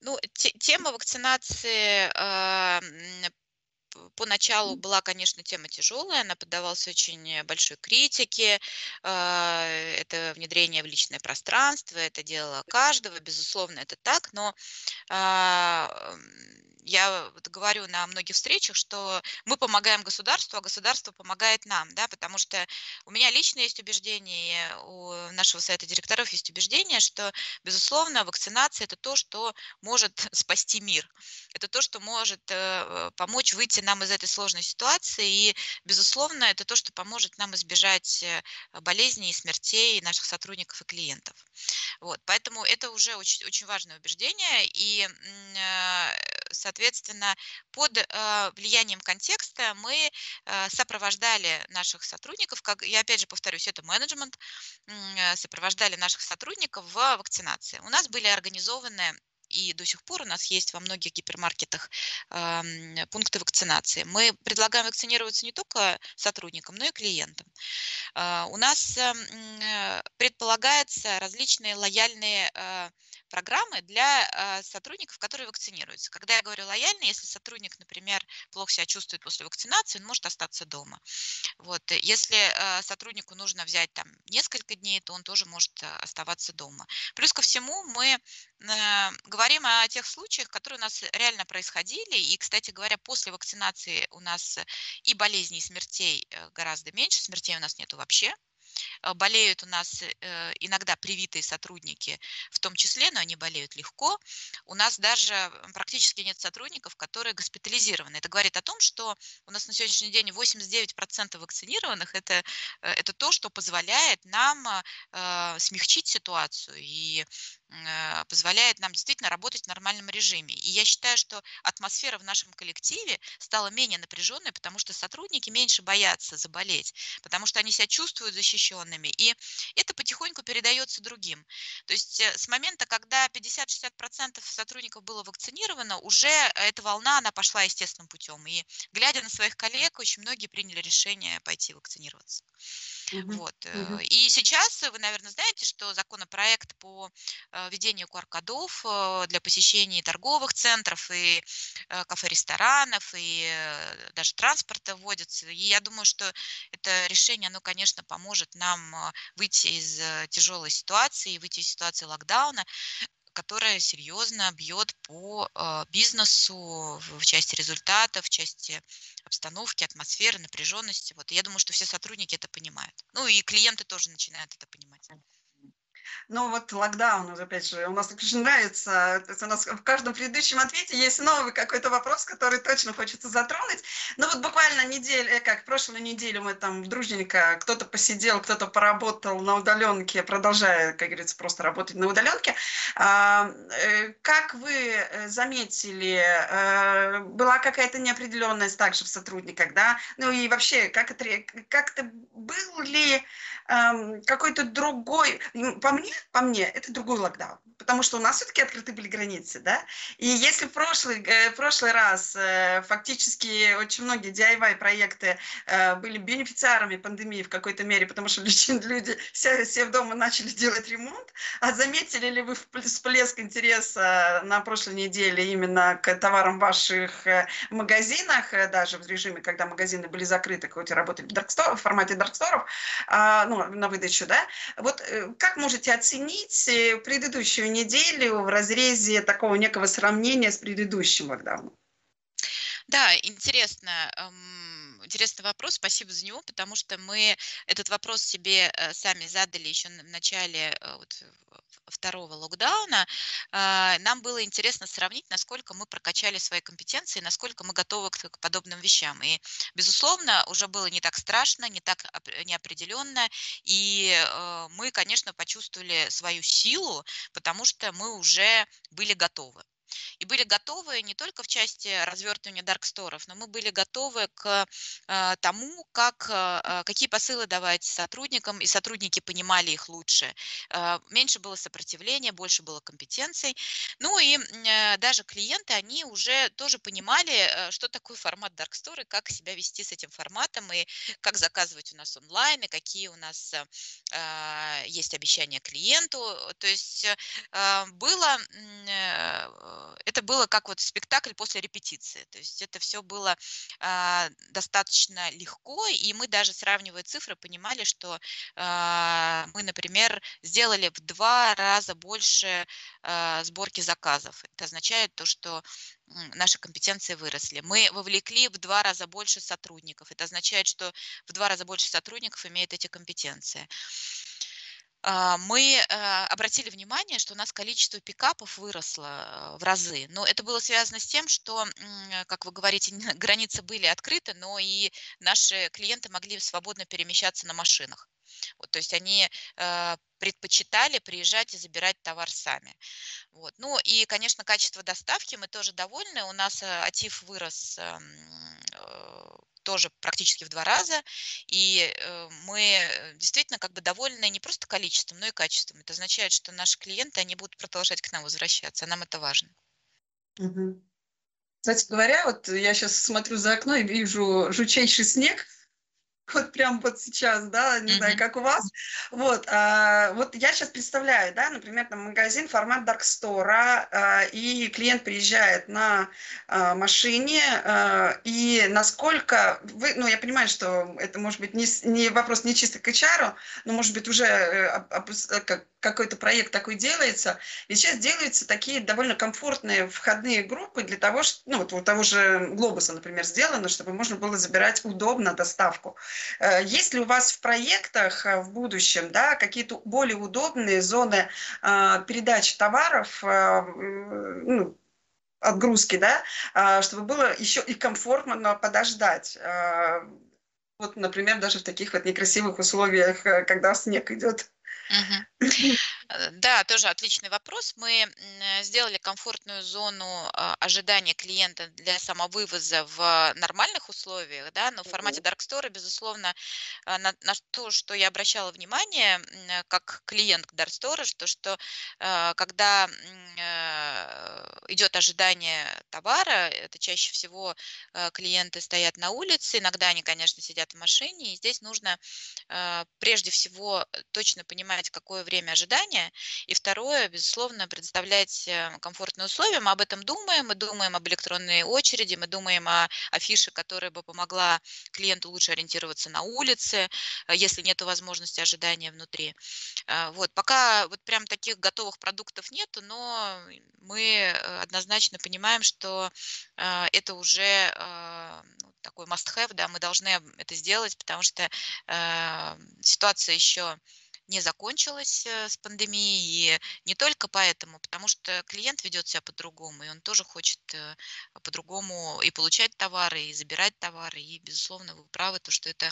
C: Ну, тема вакцинации поначалу была, конечно, тема тяжелая, она поддавалась очень большой критике. А, это внедрение в личное пространство, это дело каждого, безусловно, это так, но а, я вот говорю на многих встречах, что мы помогаем государству, а государство помогает нам, да, потому что у меня лично есть убеждение, у нашего совета директоров есть убеждение, что, безусловно, вакцинация – это то, что может спасти мир, это то, что может э, помочь выйти нам из этой сложной ситуации, и, безусловно, это то, что поможет нам избежать э, болезней и смертей наших сотрудников и клиентов. Вот, поэтому это уже очень, очень важное убеждение, и, соответственно, под э, влиянием контекста мы э, сопровождали наших сотрудников, как я опять же повторюсь, это менеджмент, э, сопровождали наших сотрудников в вакцинации. У нас были организованы и до сих пор у нас есть во многих гипермаркетах э, пункты вакцинации. Мы предлагаем вакцинироваться не только сотрудникам, но и клиентам. Э, у нас э, предполагается различные лояльные э, программы для э, сотрудников, которые вакцинируются. Когда я говорю лояльно, если сотрудник, например, плохо себя чувствует после вакцинации, он может остаться дома. Вот. Если э, сотруднику нужно взять там несколько дней, то он тоже может э, оставаться дома. Плюс ко всему мы говорим о тех случаях, которые у нас реально происходили. И, кстати говоря, после вакцинации у нас и болезней, и смертей гораздо меньше, смертей у нас нету вообще. Э, болеют у нас э, иногда привитые сотрудники в том числе, но они болеют легко. У нас даже практически нет сотрудников, которые госпитализированы. Это говорит о том, что у нас на сегодняшний день 89% вакцинированных это, э, это то, что позволяет нам смягчить ситуацию и позволяет нам действительно работать в нормальном режиме. И я считаю, что атмосфера в нашем коллективе стала менее напряженной, потому что сотрудники меньше боятся заболеть, потому что они себя чувствуют защищенными. И это потихоньку передается другим. То есть э, с момента, когда 50-60% сотрудников было вакцинировано, уже эта волна, она пошла естественным путем. И глядя на своих коллег, очень многие приняли решение пойти вакцинироваться. Угу. Вот. Угу. И сейчас вы, наверное, знаете, что законопроект по Э, введению QR-кодов э, для посещения торговых центров, и кафе-ресторанов, и даже транспорта вводится. И я думаю, что это решение, оно, конечно, поможет нам выйти из тяжелой ситуации, выйти из ситуации локдауна, которая серьезно бьет по бизнесу в части результатов, в части обстановки, атмосферы, напряженности. Вот. Я думаю, что все сотрудники это понимают. Ну и клиенты тоже начинают это понимать.
B: Но вот локдаун, опять же, у нас очень нравится, то есть у нас в каждом предыдущем ответе есть новый какой-то вопрос, который точно хочется затронуть. Ну вот буквально неделю, э, как прошлую неделю мы там дружненько, кто-то посидел, кто-то поработал на удаленке, продолжая, как говорится, просто работать на удаленке. А, э, как вы э, заметили, была какая-то неопределенность также в сотрудниках, да? Ну и вообще, как это, как это был ли какой-то другой, по мне, по мне, это другой локдаун, потому что у нас все-таки открыты были границы, да, и если в прошлый, э, прошлый раз э, фактически очень многие DIY-проекты э, были бенефициарами пандемии в какой-то мере, потому что люди, все, все в дома начали делать ремонт, а заметили ли вы всплеск интереса на прошлой неделе именно к товарам в ваших магазинах, даже в режиме, когда магазины были закрыты, хоть и работали в, даркстор, в формате дарксторов, а, ну, на выдачу, да, вот как можете оценить э, предыдущую неделю в разрезе такого некого сравнения с предыдущим локдауном?
C: Да, интересно. Интересный вопрос, спасибо за него, потому что мы этот вопрос себе э, сами задали еще в начале э, вот, второго локдауна, а, нам было интересно сравнить, насколько мы прокачали свои компетенции, насколько мы готовы к подобным вещам. И, безусловно, уже было не так страшно, не так неопределенно, и э, мы, конечно, почувствовали свою силу, потому что мы уже были готовы и были готовы не только в части развертывания дарксторов, но мы были готовы к э, тому, как, э, какие посылы давать сотрудникам, и сотрудники понимали их лучше. Э, меньше было сопротивления, больше было компетенций. Ну и э, даже клиенты, они уже тоже понимали, э, что такое формат и как себя вести с этим форматом, и как заказывать у нас онлайн, и какие у нас э, есть обещания клиенту. То есть э, было это было как вот спектакль после репетиции. То есть это все было а, достаточно легко, и мы даже сравнивая цифры понимали, что а, мы, например, сделали в два раза больше сборки заказов. Это означает то, что наши компетенции выросли. Мы вовлекли в два раза больше сотрудников. Это означает, что в два раза больше сотрудников имеют эти компетенции. А, мы а, обратили внимание, что у нас количество пикапов выросло а, в разы. Но это было связано с тем, что, как вы говорите, границы были открыты, но и наши клиенты могли свободно перемещаться на машинах. Вот, то есть они э, предпочитали приезжать и забирать товар сами. Вот. Ну и, конечно, качество доставки мы тоже довольны. У нас э, АТИФ вырос э, э, тоже практически в два раза, и э, мы э, действительно как бы довольны не просто количеством, но и качеством. Это означает, что наши клиенты, они будут продолжать к нам возвращаться, а нам это важно.
B: Кстати говоря, вот я сейчас смотрю за окно и вижу жучайший снег, вот прям вот сейчас, да, не mm-hmm. знаю, как у вас. Вот, а, вот я сейчас представляю, да, например, там магазин формат Store, а, и клиент приезжает на а, машине, а, и насколько вы, ну, я понимаю, что это может быть не, не вопрос не чисто к HR, но может быть уже а, а, как, какой-то проект такой делается, и сейчас делаются такие довольно комфортные входные группы для того, что, ну, вот у того же Глобуса, например, сделано, чтобы можно было забирать удобно доставку. Э, есть ли у вас в проектах э, в будущем да, какие-то более удобные зоны э, передачи товаров, ну, отгрузки, да, чтобы было еще и комфортно подождать? Вот, например, даже в таких вот некрасивых условиях, когда снег идет.
C: Э, да, тоже отличный вопрос. Мы сделали комфортную зону а, ожидания клиента для самовывоза в нормальных условиях, да, но в формате Dark Store, безусловно, а, на, на то, что я обращала внимание как клиент Dark Store, что, что а, когда идет ожидание товара, это чаще всего клиенты стоят на улице, иногда они, конечно, сидят в машине, и здесь нужно прежде всего точно понимать, какое время ожидания, и второе, безусловно, предоставлять э, комфортные условия. Мы об этом думаем, мы думаем об электронной очереди, мы думаем о афише, которая бы помогла клиенту лучше ориентироваться на улице, э, если нет возможности ожидания внутри. Э, вот, пока вот прям таких готовых продуктов нету, но мы однозначно понимаем, что это уже ну, такой must-have, да, мы должны это сделать, потому что ситуация еще не закончилась э, с пандемией, и не только поэтому, потому что клиент ведет себя по-другому, и он тоже хочет э, по-другому и получать товары, и забирать товары, и, безусловно, вы правы, то, что это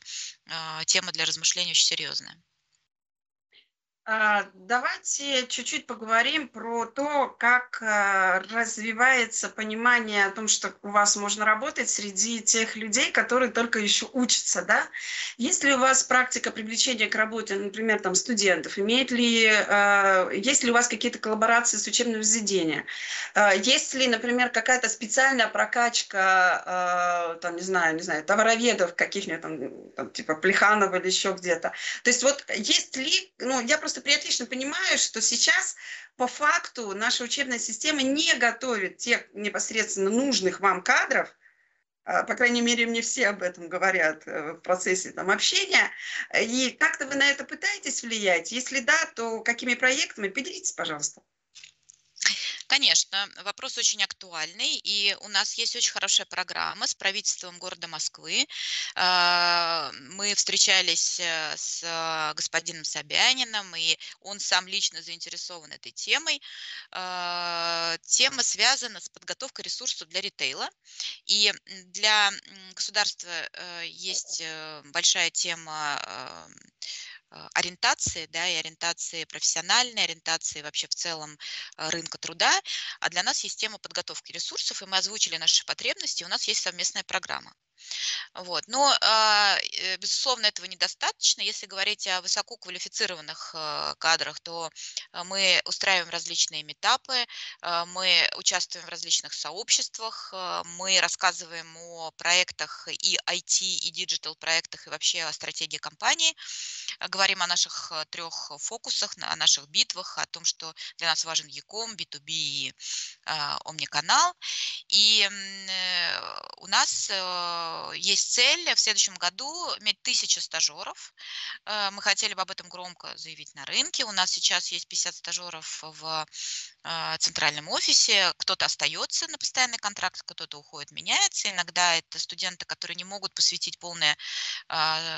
C: а, тема для размышления очень серьезная.
B: А, давайте чуть-чуть поговорим про то, как а, развивается понимание о том, что у вас можно работать среди тех людей, которые только еще учатся, да? Есть ли у вас практика привлечения к работе, например, там студентов? Имеет ли, а, есть ли у вас какие-то коллаборации с учебным заведением? Есть ли, например, какая-то специальная прокачка, там, не знаю, не знаю, товароведов каких-нибудь там, там типа Плеханова или еще где-то? То есть вот есть ли, ну, я просто просто отлично понимаю, что сейчас по факту наша учебная система не готовит тех непосредственно нужных вам кадров, а, по крайней мере, мне все об этом говорят э, в процессе там, общения. И как-то вы на это пытаетесь влиять? Если да, то какими проектами? Поделитесь, пожалуйста.
C: Конечно, вопрос очень актуальный, и у нас есть очень хорошая программа с правительством города Москвы. А, мы встречались э, с господином Собяниным, и он сам лично заинтересован этой темой. А, тема связана с подготовкой ресурсов для ритейла, и для государства э, есть э, большая тема ориентации, да, и ориентации профессиональной, ориентации вообще в целом а, рынка труда, а для нас есть тема подготовки ресурсов, и мы озвучили наши потребности, у нас есть совместная программа. Вот. Но, а, э, безусловно, этого недостаточно. Если говорить о высококвалифицированных а, кадрах, то а, мы устраиваем различные метапы, мы участвуем в различных сообществах, мы рассказываем о проектах и IT, и digital проектах, и вообще о стратегии компании, говорим о наших трех фокусах, о наших битвах, о том, что для нас важен e-com, B2B и Омниканал. И у нас есть цель в следующем году иметь тысячу стажеров. Мы хотели бы об этом громко заявить на рынке. У нас сейчас есть 50 стажеров в центральном офисе. Кто-то остается на постоянный контракт, кто-то уходит, меняется. Иногда это студенты, которые не могут посвятить полное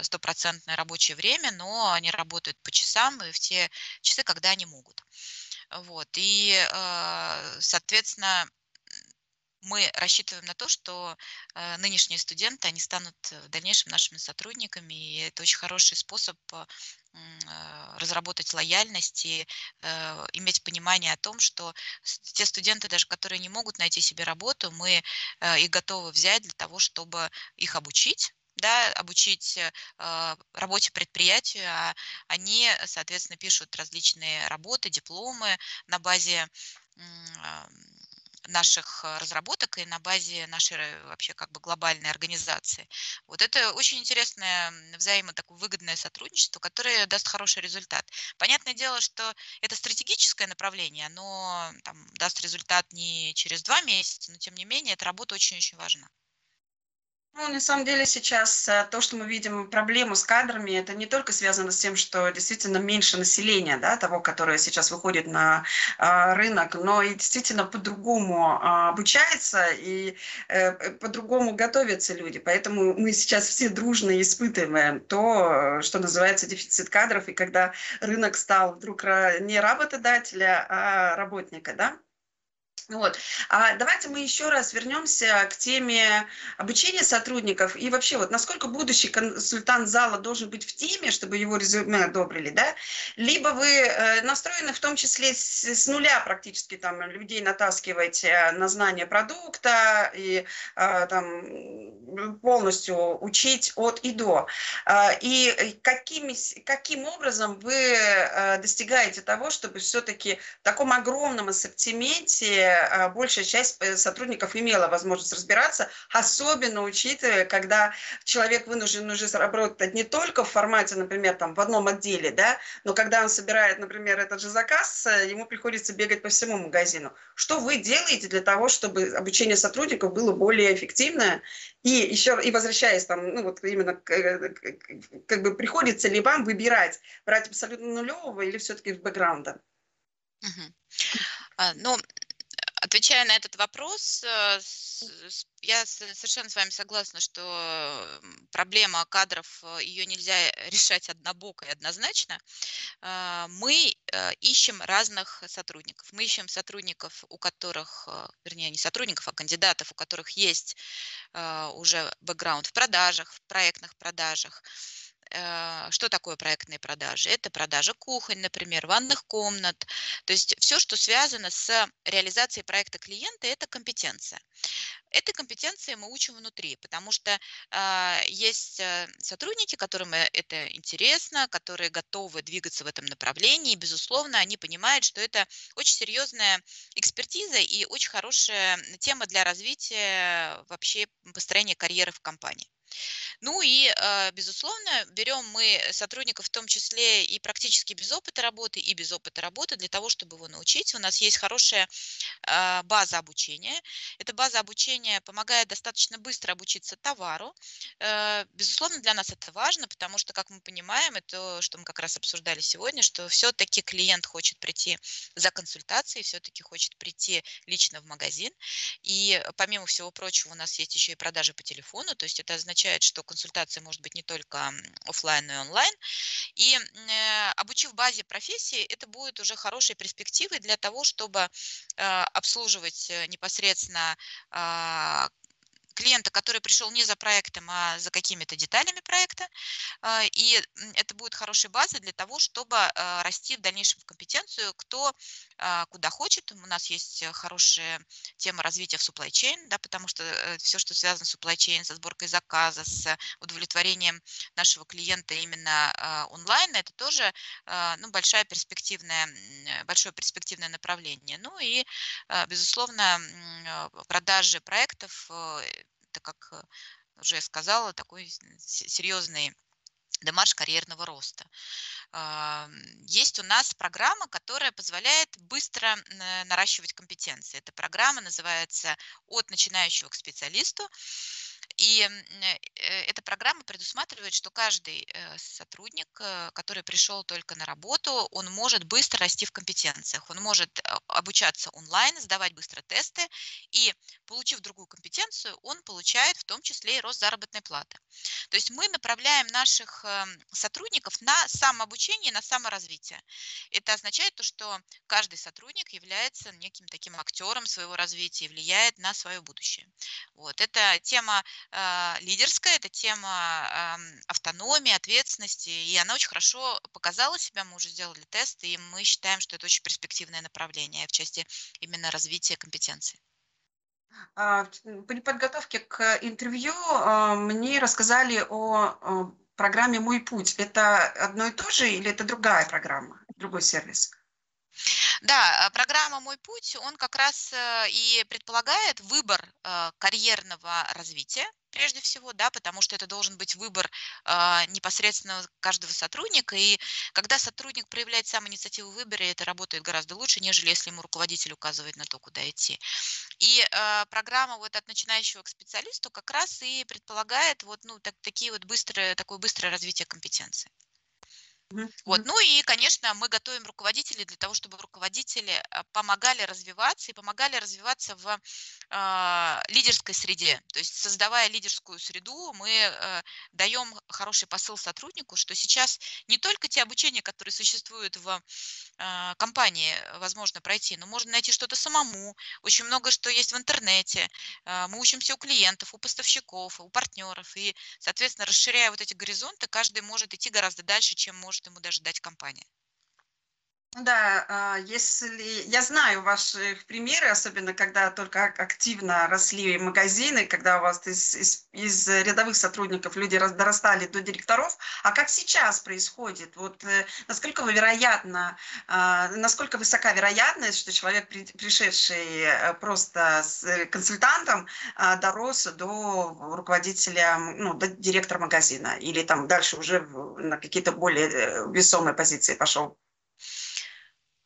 C: стопроцентное рабочее время, но они работают по часам и в те часы, когда они могут. Вот. И, соответственно, мы рассчитываем на то, что э, нынешние студенты, они станут в дальнейшем нашими сотрудниками, и это очень хороший способ э, разработать лояльность и э, иметь понимание о том, что те студенты, даже которые не могут найти себе работу, мы э, их готовы взять для того, чтобы их обучить, да, обучить э, работе предприятию, а они, соответственно, пишут различные работы, дипломы на базе э, наших разработок и на базе нашей э, вообще как бы глобальной организации. Вот это очень интересное взаимо такое выгодное сотрудничество, которое даст хороший результат. Понятное дело, что это стратегическое направление, оно там, даст результат не через два месяца, но тем не менее эта работа очень-очень важна.
B: Ну, на самом деле сейчас э, то, что мы видим проблему с кадрами, это не только связано с тем, что действительно меньше населения, да, того, которое сейчас выходит на а, рынок, но и действительно по-другому а, обучается и э, по-другому готовятся люди. Поэтому мы сейчас все дружно испытываем то, что называется дефицит кадров, и когда рынок стал вдруг не работодателя, а работника, да, вот. А давайте мы еще раз вернемся к теме обучения сотрудников и вообще вот насколько будущий консультант зала должен быть в теме, чтобы его резюме одобрили, да? Либо вы э, настроены в том числе с, с нуля практически там людей натаскивать на знание продукта и э, там полностью учить от и до. А, и какими, каким образом вы э, достигаете того, чтобы все-таки в таком огромном ассортименте а, большая часть э, сотрудников имела возможность разбираться, особенно учитывая, когда человек вынужден уже работать не только в формате, например, там, в одном отделе, да, но когда он собирает, например, этот же заказ, э, ему приходится бегать по всему магазину. Что вы делаете для того, чтобы обучение сотрудников было более эффективное? И еще, и возвращаясь там, ну вот именно, э, как бы приходится ли вам выбирать, брать абсолютно нулевого или все-таки в бэкграунда?
C: Угу. А, ну, Отвечая на этот вопрос, э, я совершенно с вами согласна, что проблема кадров, э, ее нельзя решать однобоко и однозначно. Мы э, ищем разных сотрудников. Мы ищем сотрудников, у которых, вернее, не сотрудников, а кандидатов, у которых есть уже бэкграунд в продажах, в проектных продажах, Э, что такое проектные продажи? Это продажа кухонь, например, ванных комнат. То есть все, что связано с реализацией проекта клиента, это компетенция. Этой компетенции мы учим внутри, потому что э, есть сотрудники, которым э, это интересно, которые готовы двигаться в этом направлении. И, безусловно, они понимают, что это очень серьезная экспертиза и очень хорошая тема для развития вообще построения карьеры в компании. Ну и, э, безусловно, берем мы сотрудников в том числе и практически без опыта работы, и без опыта работы для того, чтобы его научить. У нас есть хорошая а, база обучения. Эта база обучения помогает достаточно быстро обучиться товару. Э, безусловно, для нас это важно, потому что, как мы понимаем, это, что мы как раз обсуждали сегодня, что все-таки клиент хочет прийти за консультацией, все-таки хочет прийти лично в магазин. И помимо всего прочего, у нас есть еще и продажи по телефону, то есть это означает, что консультация может быть не только офлайн, и онлайн. И э, обучив базе профессии, это будет уже хорошей перспективой для того, чтобы э, обслуживать э, непосредственно а, клиента, который пришел не за проектом, а за какими-то деталями проекта. А, и это будет хорошей базой для того, чтобы а, расти в дальнейшем в компетенцию, кто а, куда хочет. У нас есть хорошая тема развития в supply chain, да, потому что э, все, что связано с supply chain, со сборкой заказа, с удовлетворением нашего клиента именно онлайн, это тоже ну, большая перспективная, большое перспективное направление. Ну и, безусловно, продажи проектов это, как э, уже сказала, такой серьезный демарш карьерного роста. Есть у нас программа, которая позволяет быстро наращивать компетенции. Эта программа называется «От начинающего к специалисту». И э, эта программа предусматривает, что каждый э, сотрудник, э, который пришел только на работу, он может быстро расти в компетенциях, он может обучаться онлайн, сдавать быстро тесты, и получив другую компетенцию, он получает в том числе и рост заработной платы. То есть мы направляем наших сотрудников на самообучение, на саморазвитие. Это означает то, что каждый сотрудник является неким таким актером своего развития и влияет на свое будущее. Вот. Это тема лидерская, это тема автономии, ответственности, и она очень хорошо показала себя, мы уже сделали тест, и мы считаем, что это очень перспективное направление в части именно развития компетенций.
B: А, при подготовке к интервью а, мне рассказали о программе «Мой путь». Это одно и то же или это другая программа, другой сервис?
C: Да, программа «Мой путь», он как раз э, и предполагает выбор э, карьерного развития, прежде всего, да, потому что это должен быть выбор э, непосредственно каждого сотрудника. И когда сотрудник проявляет сам инициативу выбора, это работает гораздо лучше, нежели если ему руководитель указывает на то, куда идти. И э, программа вот от начинающего к специалисту как раз и предполагает вот ну так, такие вот быстрое такое быстрое развитие Вот. Ну и, конечно, мы готовим руководителей для того, чтобы руководители а, помогали развиваться и помогали развиваться в э, лидерской среде. То есть, создавая лидерскую среду, мы э, даем хороший посыл сотруднику, что сейчас не только те обучения, которые существуют в э, компании, возможно пройти, но можно найти что-то самому. Очень много что есть в интернете. Э, мы учимся у клиентов, у поставщиков, у партнеров. И, соответственно, расширяя вот эти горизонты, каждый может идти гораздо дальше, чем может может ему даже дать компания.
B: Да, а, если я знаю ваши примеры, особенно когда только активно росли магазины, когда у вас из, из, из рядовых сотрудников люди дорастали до директоров, а как сейчас происходит? Вот э, насколько вы вероятно, а, насколько высока вероятность, что человек, пришедший э, просто с э, консультантом, а, дорос до руководителя, ну, до директора магазина или там дальше уже на какие-то более весомые позиции пошел?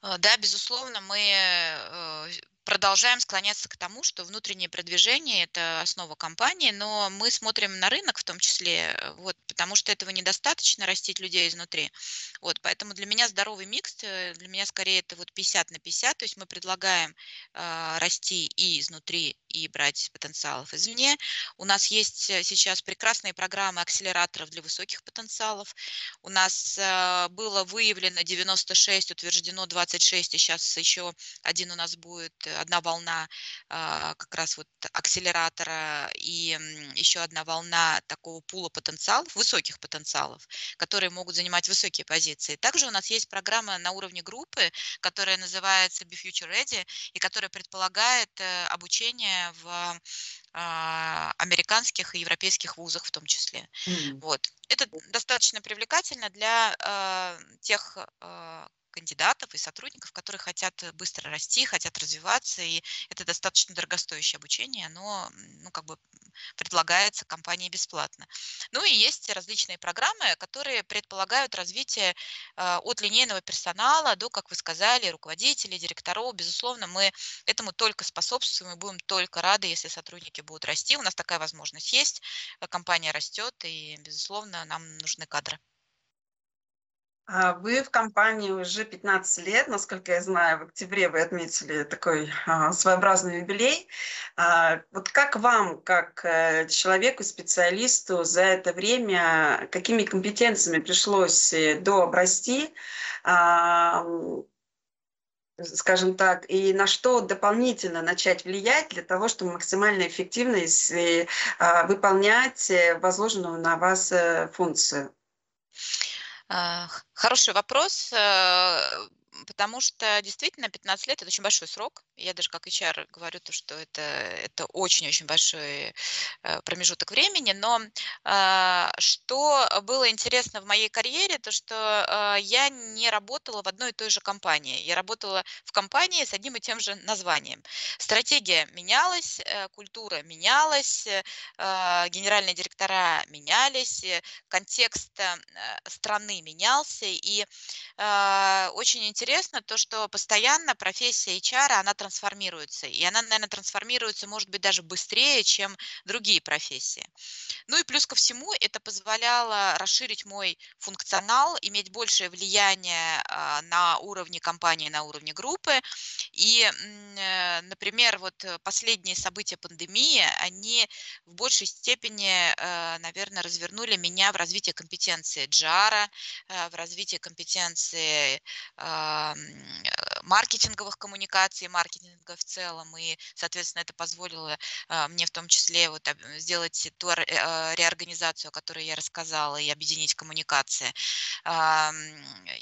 C: Э, да, безусловно, мы э, продолжаем склоняться к тому, что внутреннее продвижение– это основа компании, но мы смотрим на рынок в том числе, э, вот, потому что этого недостаточно растить людей изнутри. Вот, поэтому для меня здоровый микс, э, для меня скорее это вот 50 на 50, то есть мы предлагаем э, расти и изнутри, и брать потенциалов извне. У нас есть э, сейчас прекрасные программы акселераторов для высоких потенциалов. У нас э, было выявлено 96, утверждено 26, и сейчас еще один у нас будет одна волна а, как раз вот акселератора и еще одна волна такого пула потенциалов, высоких потенциалов, которые могут занимать высокие позиции. Также у нас есть программа на уровне группы, которая называется Be Future Ready и которая предполагает э, обучение в а, американских и европейских вузах в том числе. Mm-hmm. Вот. Это достаточно привлекательно для э, тех э, кандидатов и сотрудников, которые хотят э, быстро расти, хотят развиваться, и это достаточно дорогостоящее обучение, оно ну, как бы предлагается компанией бесплатно. Ну и есть различные программы, которые предполагают развитие э, от линейного персонала до, как вы сказали, руководителей, директоров. Безусловно, мы этому только способствуем и будем только рады, если сотрудники будут расти. У нас такая возможность есть, э, компания растет, и, безусловно, нам нужны кадры.
B: А вы в компании уже 15 лет, насколько я знаю, в октябре вы отметили такой а, своеобразный юбилей. А, вот как вам, как э, человеку, специалисту за это время, какими компетенциями пришлось э, дообрасти, скажем так, и на что дополнительно начать влиять для того, чтобы максимально эффективно выполнять э, возложенную на вас функцию?
C: Хороший вопрос. Э, потому что действительно 15 лет– это очень большой срок. Я даже как HR говорю, то, что это, это очень-очень большой э, промежуток времени. Но а, что было интересно в моей карьере, то что а, я не работала в одной и той же компании. Я работала в компании с одним и тем же названием. Стратегия менялась, э, культура менялась, а, генеральные директора менялись, контекст страны менялся. И очень интересно интересно то, что постоянно профессия HR, она трансформируется. И она, наверное, трансформируется, может быть, даже быстрее, чем другие профессии. Ну и плюс ко всему, это позволяло расширить мой функционал, иметь большее влияние а, на уровне компании, на уровне группы. И, э, например, вот последние события пандемии, они в большей степени, э, наверное, развернули меня в развитии компетенции GR, э, в развитии компетенции маркетинговых коммуникаций, маркетинга в целом, и, соответственно, это позволило а, мне в том числе вот сделать ту э, реорганизацию, о которой я рассказала, и объединить коммуникации.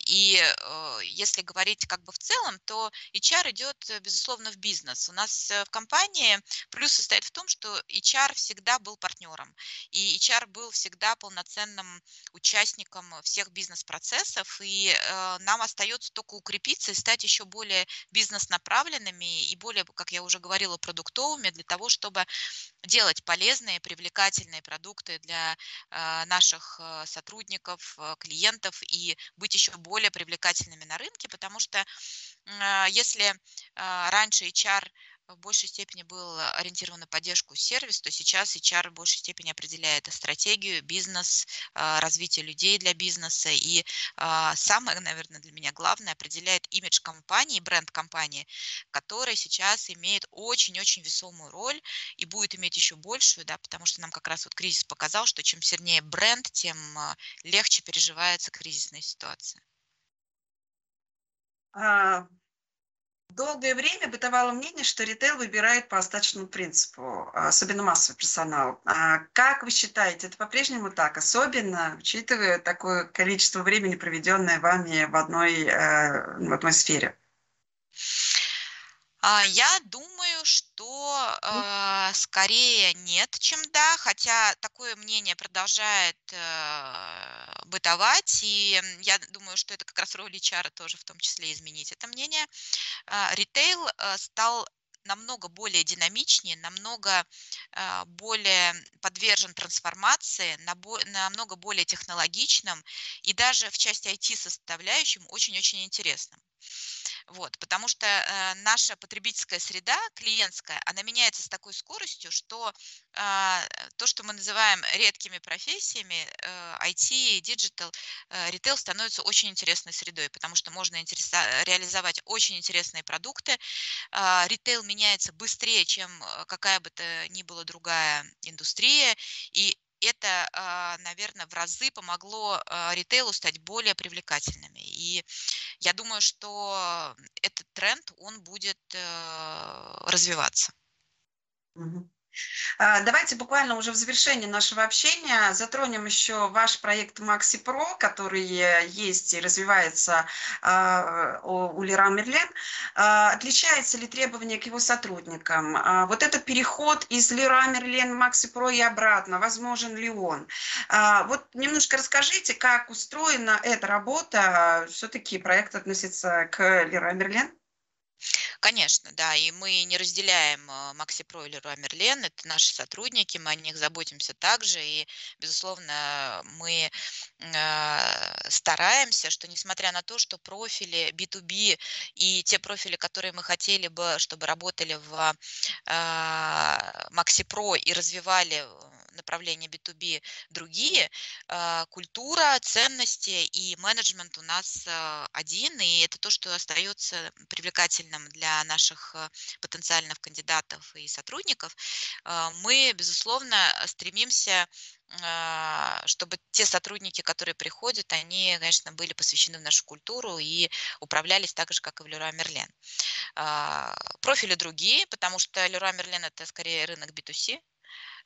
C: И э, если говорить как бы в целом, то HR идет, безусловно, в бизнес. У нас в компании плюс состоит в том, что HR всегда был партнером, и HR был всегда полноценным участником всех бизнес-процессов, и нам остается только укрепиться и стать еще более бизнес-направленными и более, как я уже говорила, продуктовыми для того, чтобы делать полезные, привлекательные продукты для а, наших а, сотрудников, а, клиентов и быть еще более привлекательными на рынке, потому что если раньше HR в большей степени был ориентирован на поддержку сервис, то сейчас HR в большей степени определяет стратегию, бизнес, а, развитие людей для бизнеса и а, самое, наверное, для меня главное, определяет имидж компании, бренд компании, который сейчас имеет очень-очень весомую роль и будет иметь еще большую, да, потому что нам как раз вот кризис показал, что чем сильнее бренд, тем а, легче переживается кризисная ситуация.
B: Долгое время бытовало мнение, что ритейл выбирает по остаточному принципу, особенно массовый персонал. А как вы считаете, это по-прежнему так, особенно учитывая такое количество времени, проведенное вами в одной, э, в одной сфере?
C: А, я думаю, что э, скорее нет, чем да, хотя такое мнение продолжает э, бытовать, и я думаю, что это как раз роль HR тоже в том числе изменить это мнение. Э, ритейл э, стал намного более динамичнее, намного э, более подвержен трансформации, намного более технологичным и даже в части IT-составляющим очень-очень интересным. Вот, потому что э, наша потребительская среда, клиентская, она меняется с такой скоростью, что э, то, что мы называем редкими профессиями, э, IT, digital, э, ритейл становится очень интересной средой, потому что можно реализовать очень интересные продукты. Э, ритейл меняется быстрее, чем э, какая бы то ни была другая индустрия, и это, а, наверное, в разы помогло а, ритейлу стать более привлекательными. И я думаю, что этот тренд, он будет э, развиваться.
B: Угу. А, давайте буквально уже в завершении нашего общения затронем еще ваш проект Maxi Pro, который есть и развивается а, у Лера Мерлен. А, отличается ли требование к его сотрудникам? Вот этот переход из Лера Мерлен в Maxi Pro и обратно, возможен ли он? Вот немножко расскажите, как устроена эта работа. Все-таки проект относится к Лера Мерлен.
C: Конечно, да, и мы не разделяем э, Макси Про или Руа Мерлен, это наши сотрудники, мы о них заботимся также, и, безусловно, мы э, стараемся, что несмотря на то, что профили B2B и те профили, которые мы хотели бы, чтобы работали в э, Макси Про и развивали направления B2B другие, а, культура, ценности и менеджмент у нас а, один, и это то, что остается привлекательным для наших а, потенциальных кандидатов и сотрудников. Мы, безусловно, стремимся чтобы те сотрудники, которые приходят, они, конечно, были посвящены в нашу культуру и управлялись так же, как и в Леруа Мерлен. Профили другие, потому что Леруа Мерлен – это скорее рынок B2C,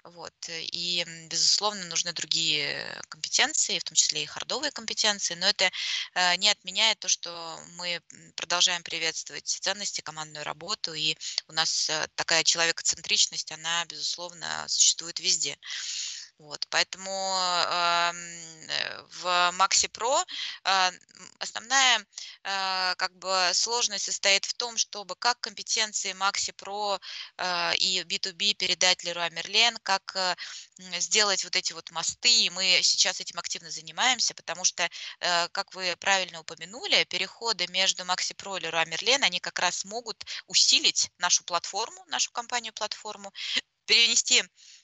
C: Вот. И, безусловно, нужны другие компетенции, в том числе и хардовые компетенции, но это э, не отменяет то, что мы продолжаем приветствовать ценности, командную работу, и у нас э, такая человекоцентричность, она, безусловно, существует везде. Вот, поэтому э, в Maxi Pro э, основная э, как бы сложность состоит в том, чтобы как компетенции Maxi Pro э, и B2B передать Leroy Merlin, как э, сделать вот эти вот мосты, и мы сейчас этим активно занимаемся, потому что, э, как вы правильно упомянули, переходы между Maxi Pro и Leroy Merlin, они как раз могут усилить нашу платформу, нашу компанию-платформу, перенести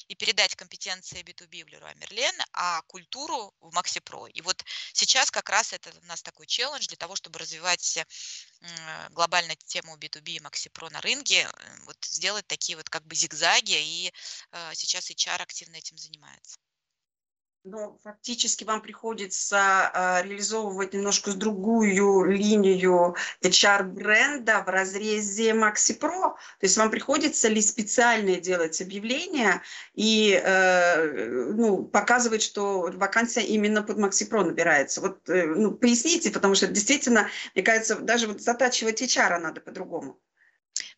C: и передать компетенции B2B в Leroy Merlin, а культуру в Pro. И вот сейчас как раз это у нас такой челлендж для того, чтобы развивать глобально тему B2B и Pro на рынке, э, вот сделать такие вот как бы зигзаги, и э, сейчас HR активно этим занимается
B: но фактически вам приходится э, реализовывать немножко другую линию HR-бренда в разрезе Maxi Pro. То есть вам приходится ли специально делать объявление и э, ну, показывать, что вакансия именно под Maxi Pro набирается. Вот э, ну, поясните, потому что действительно, мне кажется, даже вот затачивать HR надо по-другому.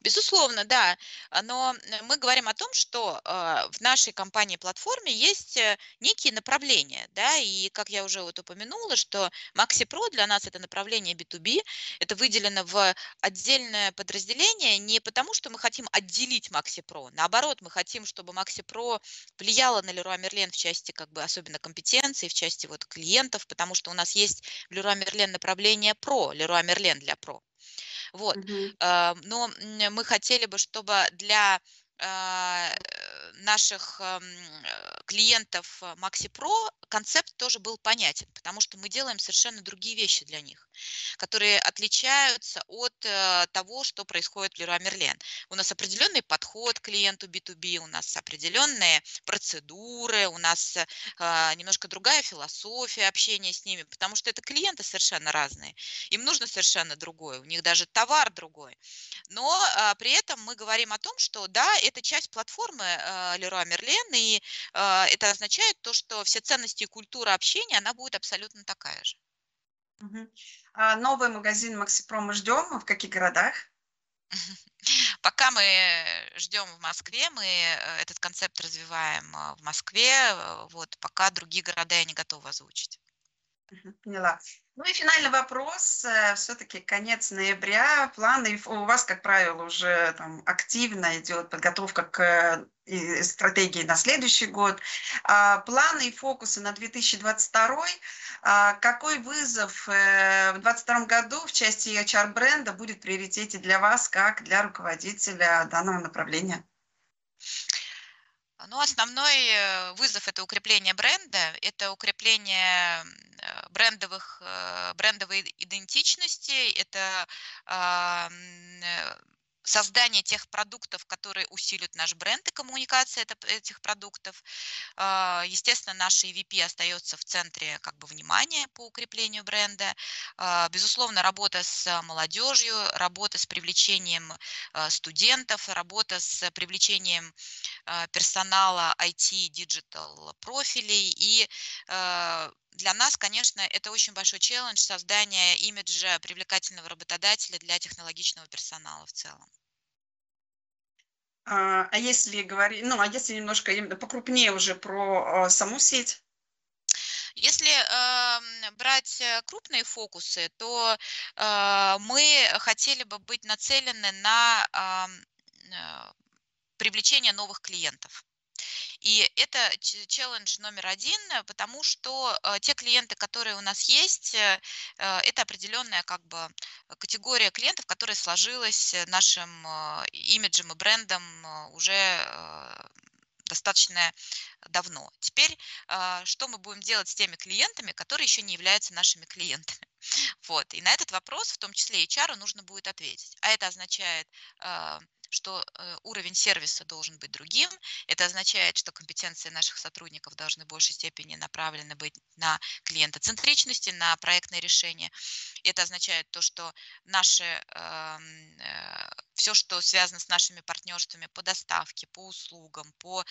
C: Безусловно, да. А, но мы говорим о том, что а, в нашей компании-платформе есть э, некие направления, да, и как я уже вот упомянула, что Maxi Pro для нас это направление B2B, это выделено в отдельное подразделение не потому, что мы хотим отделить Maxi Pro, наоборот, мы хотим, чтобы Maxi Pro влияла на Leroy Merlin в части как бы особенно компетенций, в части вот клиентов, потому что у нас есть в Leroy Merlin направление Pro, Leroy Merlin для Pro. Вот. Угу. Но мы хотели бы, чтобы для а, наших э, клиентов Maxi Pro концепт тоже был понятен, потому что мы делаем совершенно другие вещи для них, которые отличаются от э, того, что происходит в Leroy Merlin. У нас определенный подход к клиенту B2B, у нас определенные процедуры, у нас э, немножко другая философия общения с ними, потому что это клиенты совершенно разные, им нужно совершенно другое, у них даже товар другой. Но при этом мы говорим о том, что да, это часть платформы э, Leroy Merlin, и э, это означает то, что все ценности и культура общения, она будет абсолютно такая же.
B: Угу. А новый магазин Максипром мы ждем. В каких городах?
C: Пока мы ждем в Москве, мы э, этот концепт развиваем в Москве, вот, пока другие города я не готова озвучить.
B: Поняла. Ну и финальный вопрос. Э, Все-таки конец ноября. Планы у вас, как правило, уже там активно идет подготовка к э, стратегии на следующий год. А, планы и фокусы на 2022. А, какой вызов э, в 2022 году в части HR-бренда будет приоритете для вас, как для руководителя данного направления?
C: Ну, основной вызов – это укрепление бренда, это укрепление брендовых, э, брендовой идентичности, это создание тех продуктов, которые усилят наш бренд и коммуникация этих продуктов. А, естественно, наш EVP остается в центре как бы внимания по укреплению бренда. А, безусловно, работа с молодежью, работа с привлечением а, студентов, работа с привлечением персонала IT, digital профилей и для нас, конечно, это очень большой челлендж создания имиджа привлекательного работодателя для технологичного персонала в целом.
B: А, а если говорить, ну, а если немножко покрупнее уже про э, саму сеть?
C: Если э, брать крупные фокусы, то э, мы хотели бы быть нацелены на э, привлечение новых клиентов. И это челлендж номер один, э, потому что э, те клиенты, которые у нас есть, э, это определенная как бы категория клиентов, которая сложилась нашим имиджем и брендом уже достаточно давно. Теперь, что мы будем делать с теми клиентами, которые еще не являются нашими клиентами? Вот. И на этот вопрос, в том числе HR, нужно будет ответить. А это означает что э, уровень сервиса должен быть другим. Это означает, что компетенции наших сотрудников должны в большей степени направлены быть на клиентоцентричности, на проектное решение. Это означает то, что наши, эм, э, все, что связано с нашими партнерствами по доставке, по услугам, по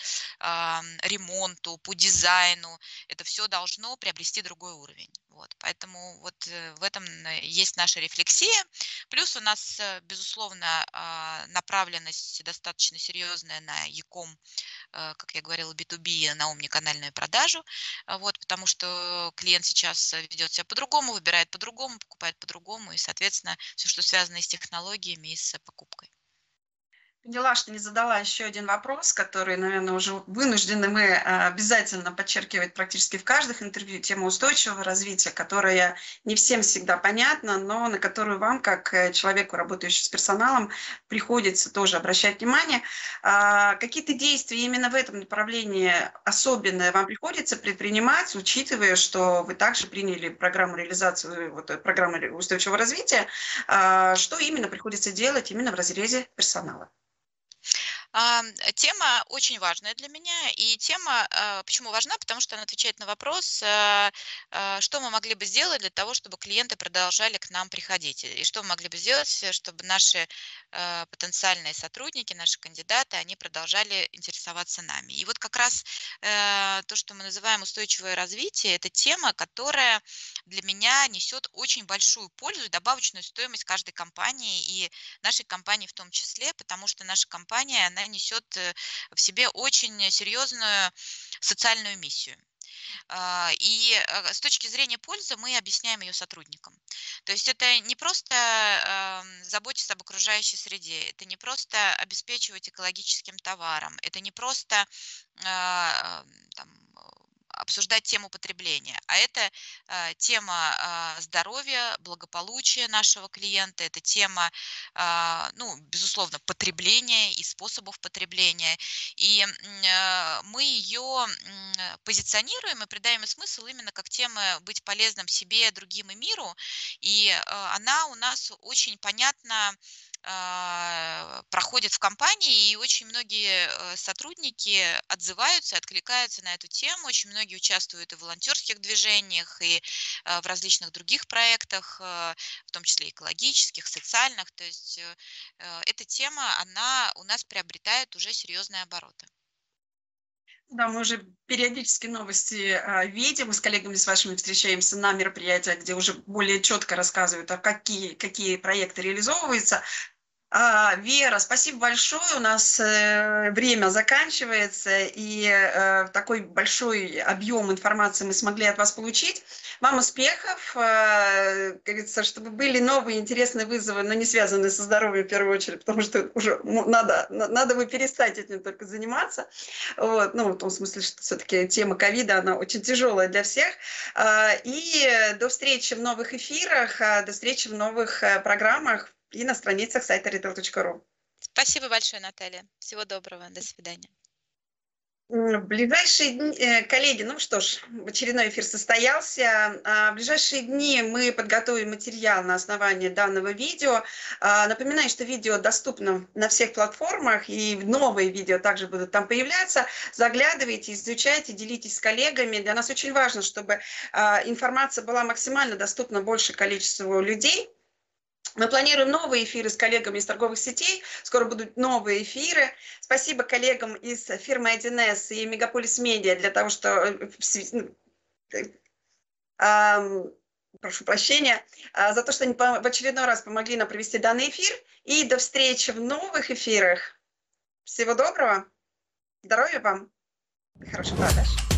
C: ремонту, по дизайну, это все должно приобрести другой уровень. Вот, поэтому вот э, в этом есть наша рефлексия. Плюс у нас, э, безусловно, а, направленность достаточно серьезная на Яком, э, как я говорила, B2B, на умниканальную продажу. А вот, потому что клиент сейчас ведет себя по-другому, выбирает по-другому, покупает по-другому, и, соответственно, все, что связано с технологиями и с покупкой.
B: Поняла, что не задала еще один вопрос, который, наверное, уже вынуждены мы э, обязательно подчеркивать практически в каждых интервью, тему устойчивого развития, которая не всем всегда понятна, но на которую вам, как э, человеку, работающему с персоналом, приходится тоже обращать внимание. А, какие-то действия именно в этом направлении особенные вам приходится предпринимать, учитывая, что вы также приняли программу реализации, вот, э, программы устойчивого развития, а, что именно приходится делать именно в разрезе персонала?
C: Тема очень важная для меня, и тема а, почему важна, потому что она отвечает на вопрос, а, а, что мы могли бы сделать для того, чтобы клиенты продолжали к нам приходить, и что мы могли бы сделать, чтобы наши потенциальные сотрудники, наши кандидаты, они продолжали интересоваться нами. И вот как раз э, то, что мы называем устойчивое развитие, это тема, которая для меня несет очень большую пользу и добавочную стоимость каждой компании, и нашей компании в том числе, потому что наша компания, она несет э, в себе очень серьезную социальную миссию. А, и э, с точки зрения пользы мы объясняем ее сотрудникам. То есть это не просто заботиться об окружающей среде, это не просто обеспечивать экологическим товаром, это не просто а, там, обсуждать тему потребления, а это э, тема э, здоровья, благополучия нашего клиента, это тема, э, ну, безусловно, потребления и способов потребления. И э, мы ее э, позиционируем и придаем смысл именно как тема быть полезным себе, другим и миру. И э, она у нас очень понятна проходит в компании, и очень многие э, сотрудники отзываются, откликаются на эту тему. Очень многие участвуют и в волонтерских движениях, и э, в различных других проектах, э, в том числе экологических, социальных. То есть эта тема, она у нас приобретает уже серьезные обороты.
B: Да, мы уже периодически новости э, видим, мы с коллегами с вашими встречаемся на мероприятиях, где уже более четко рассказывают, а какие, какие проекты реализовываются. А, Вера, спасибо большое. У нас э, время заканчивается, и э, такой большой объем информации мы смогли от вас получить. Вам успехов, э, говорится, чтобы были новые интересные вызовы, но не связанные со здоровьем в первую очередь, потому что уже надо, надо бы перестать этим только заниматься. Вот, ну, в том смысле, что все-таки тема ковида, она очень тяжелая для всех. Э, и до встречи в новых эфирах, э, до встречи в новых э, программах и на страницах сайта retail.ru.
C: Спасибо большое, Наталья. Всего доброго. До свидания.
B: В ближайшие дни, э, коллеги, ну что ж, очередной эфир состоялся. А, в ближайшие дни мы подготовим материал на основании данного видео. А, напоминаю, что видео доступно на всех платформах, и новые видео также будут там появляться. Заглядывайте, изучайте, делитесь с коллегами. Для нас очень важно, чтобы а, информация была максимально доступна большему количеству людей. Мы планируем новые эфиры с коллегами из торговых сетей. Скоро будут новые эфиры. Спасибо коллегам из фирмы 1С и Мегаполис Медиа для того, что... Ну, прошу прощения, а, за то, что они в очередной раз помогли нам провести данный эфир. И до встречи в новых эфирах. Всего доброго. Здоровья вам. Хороших продаж.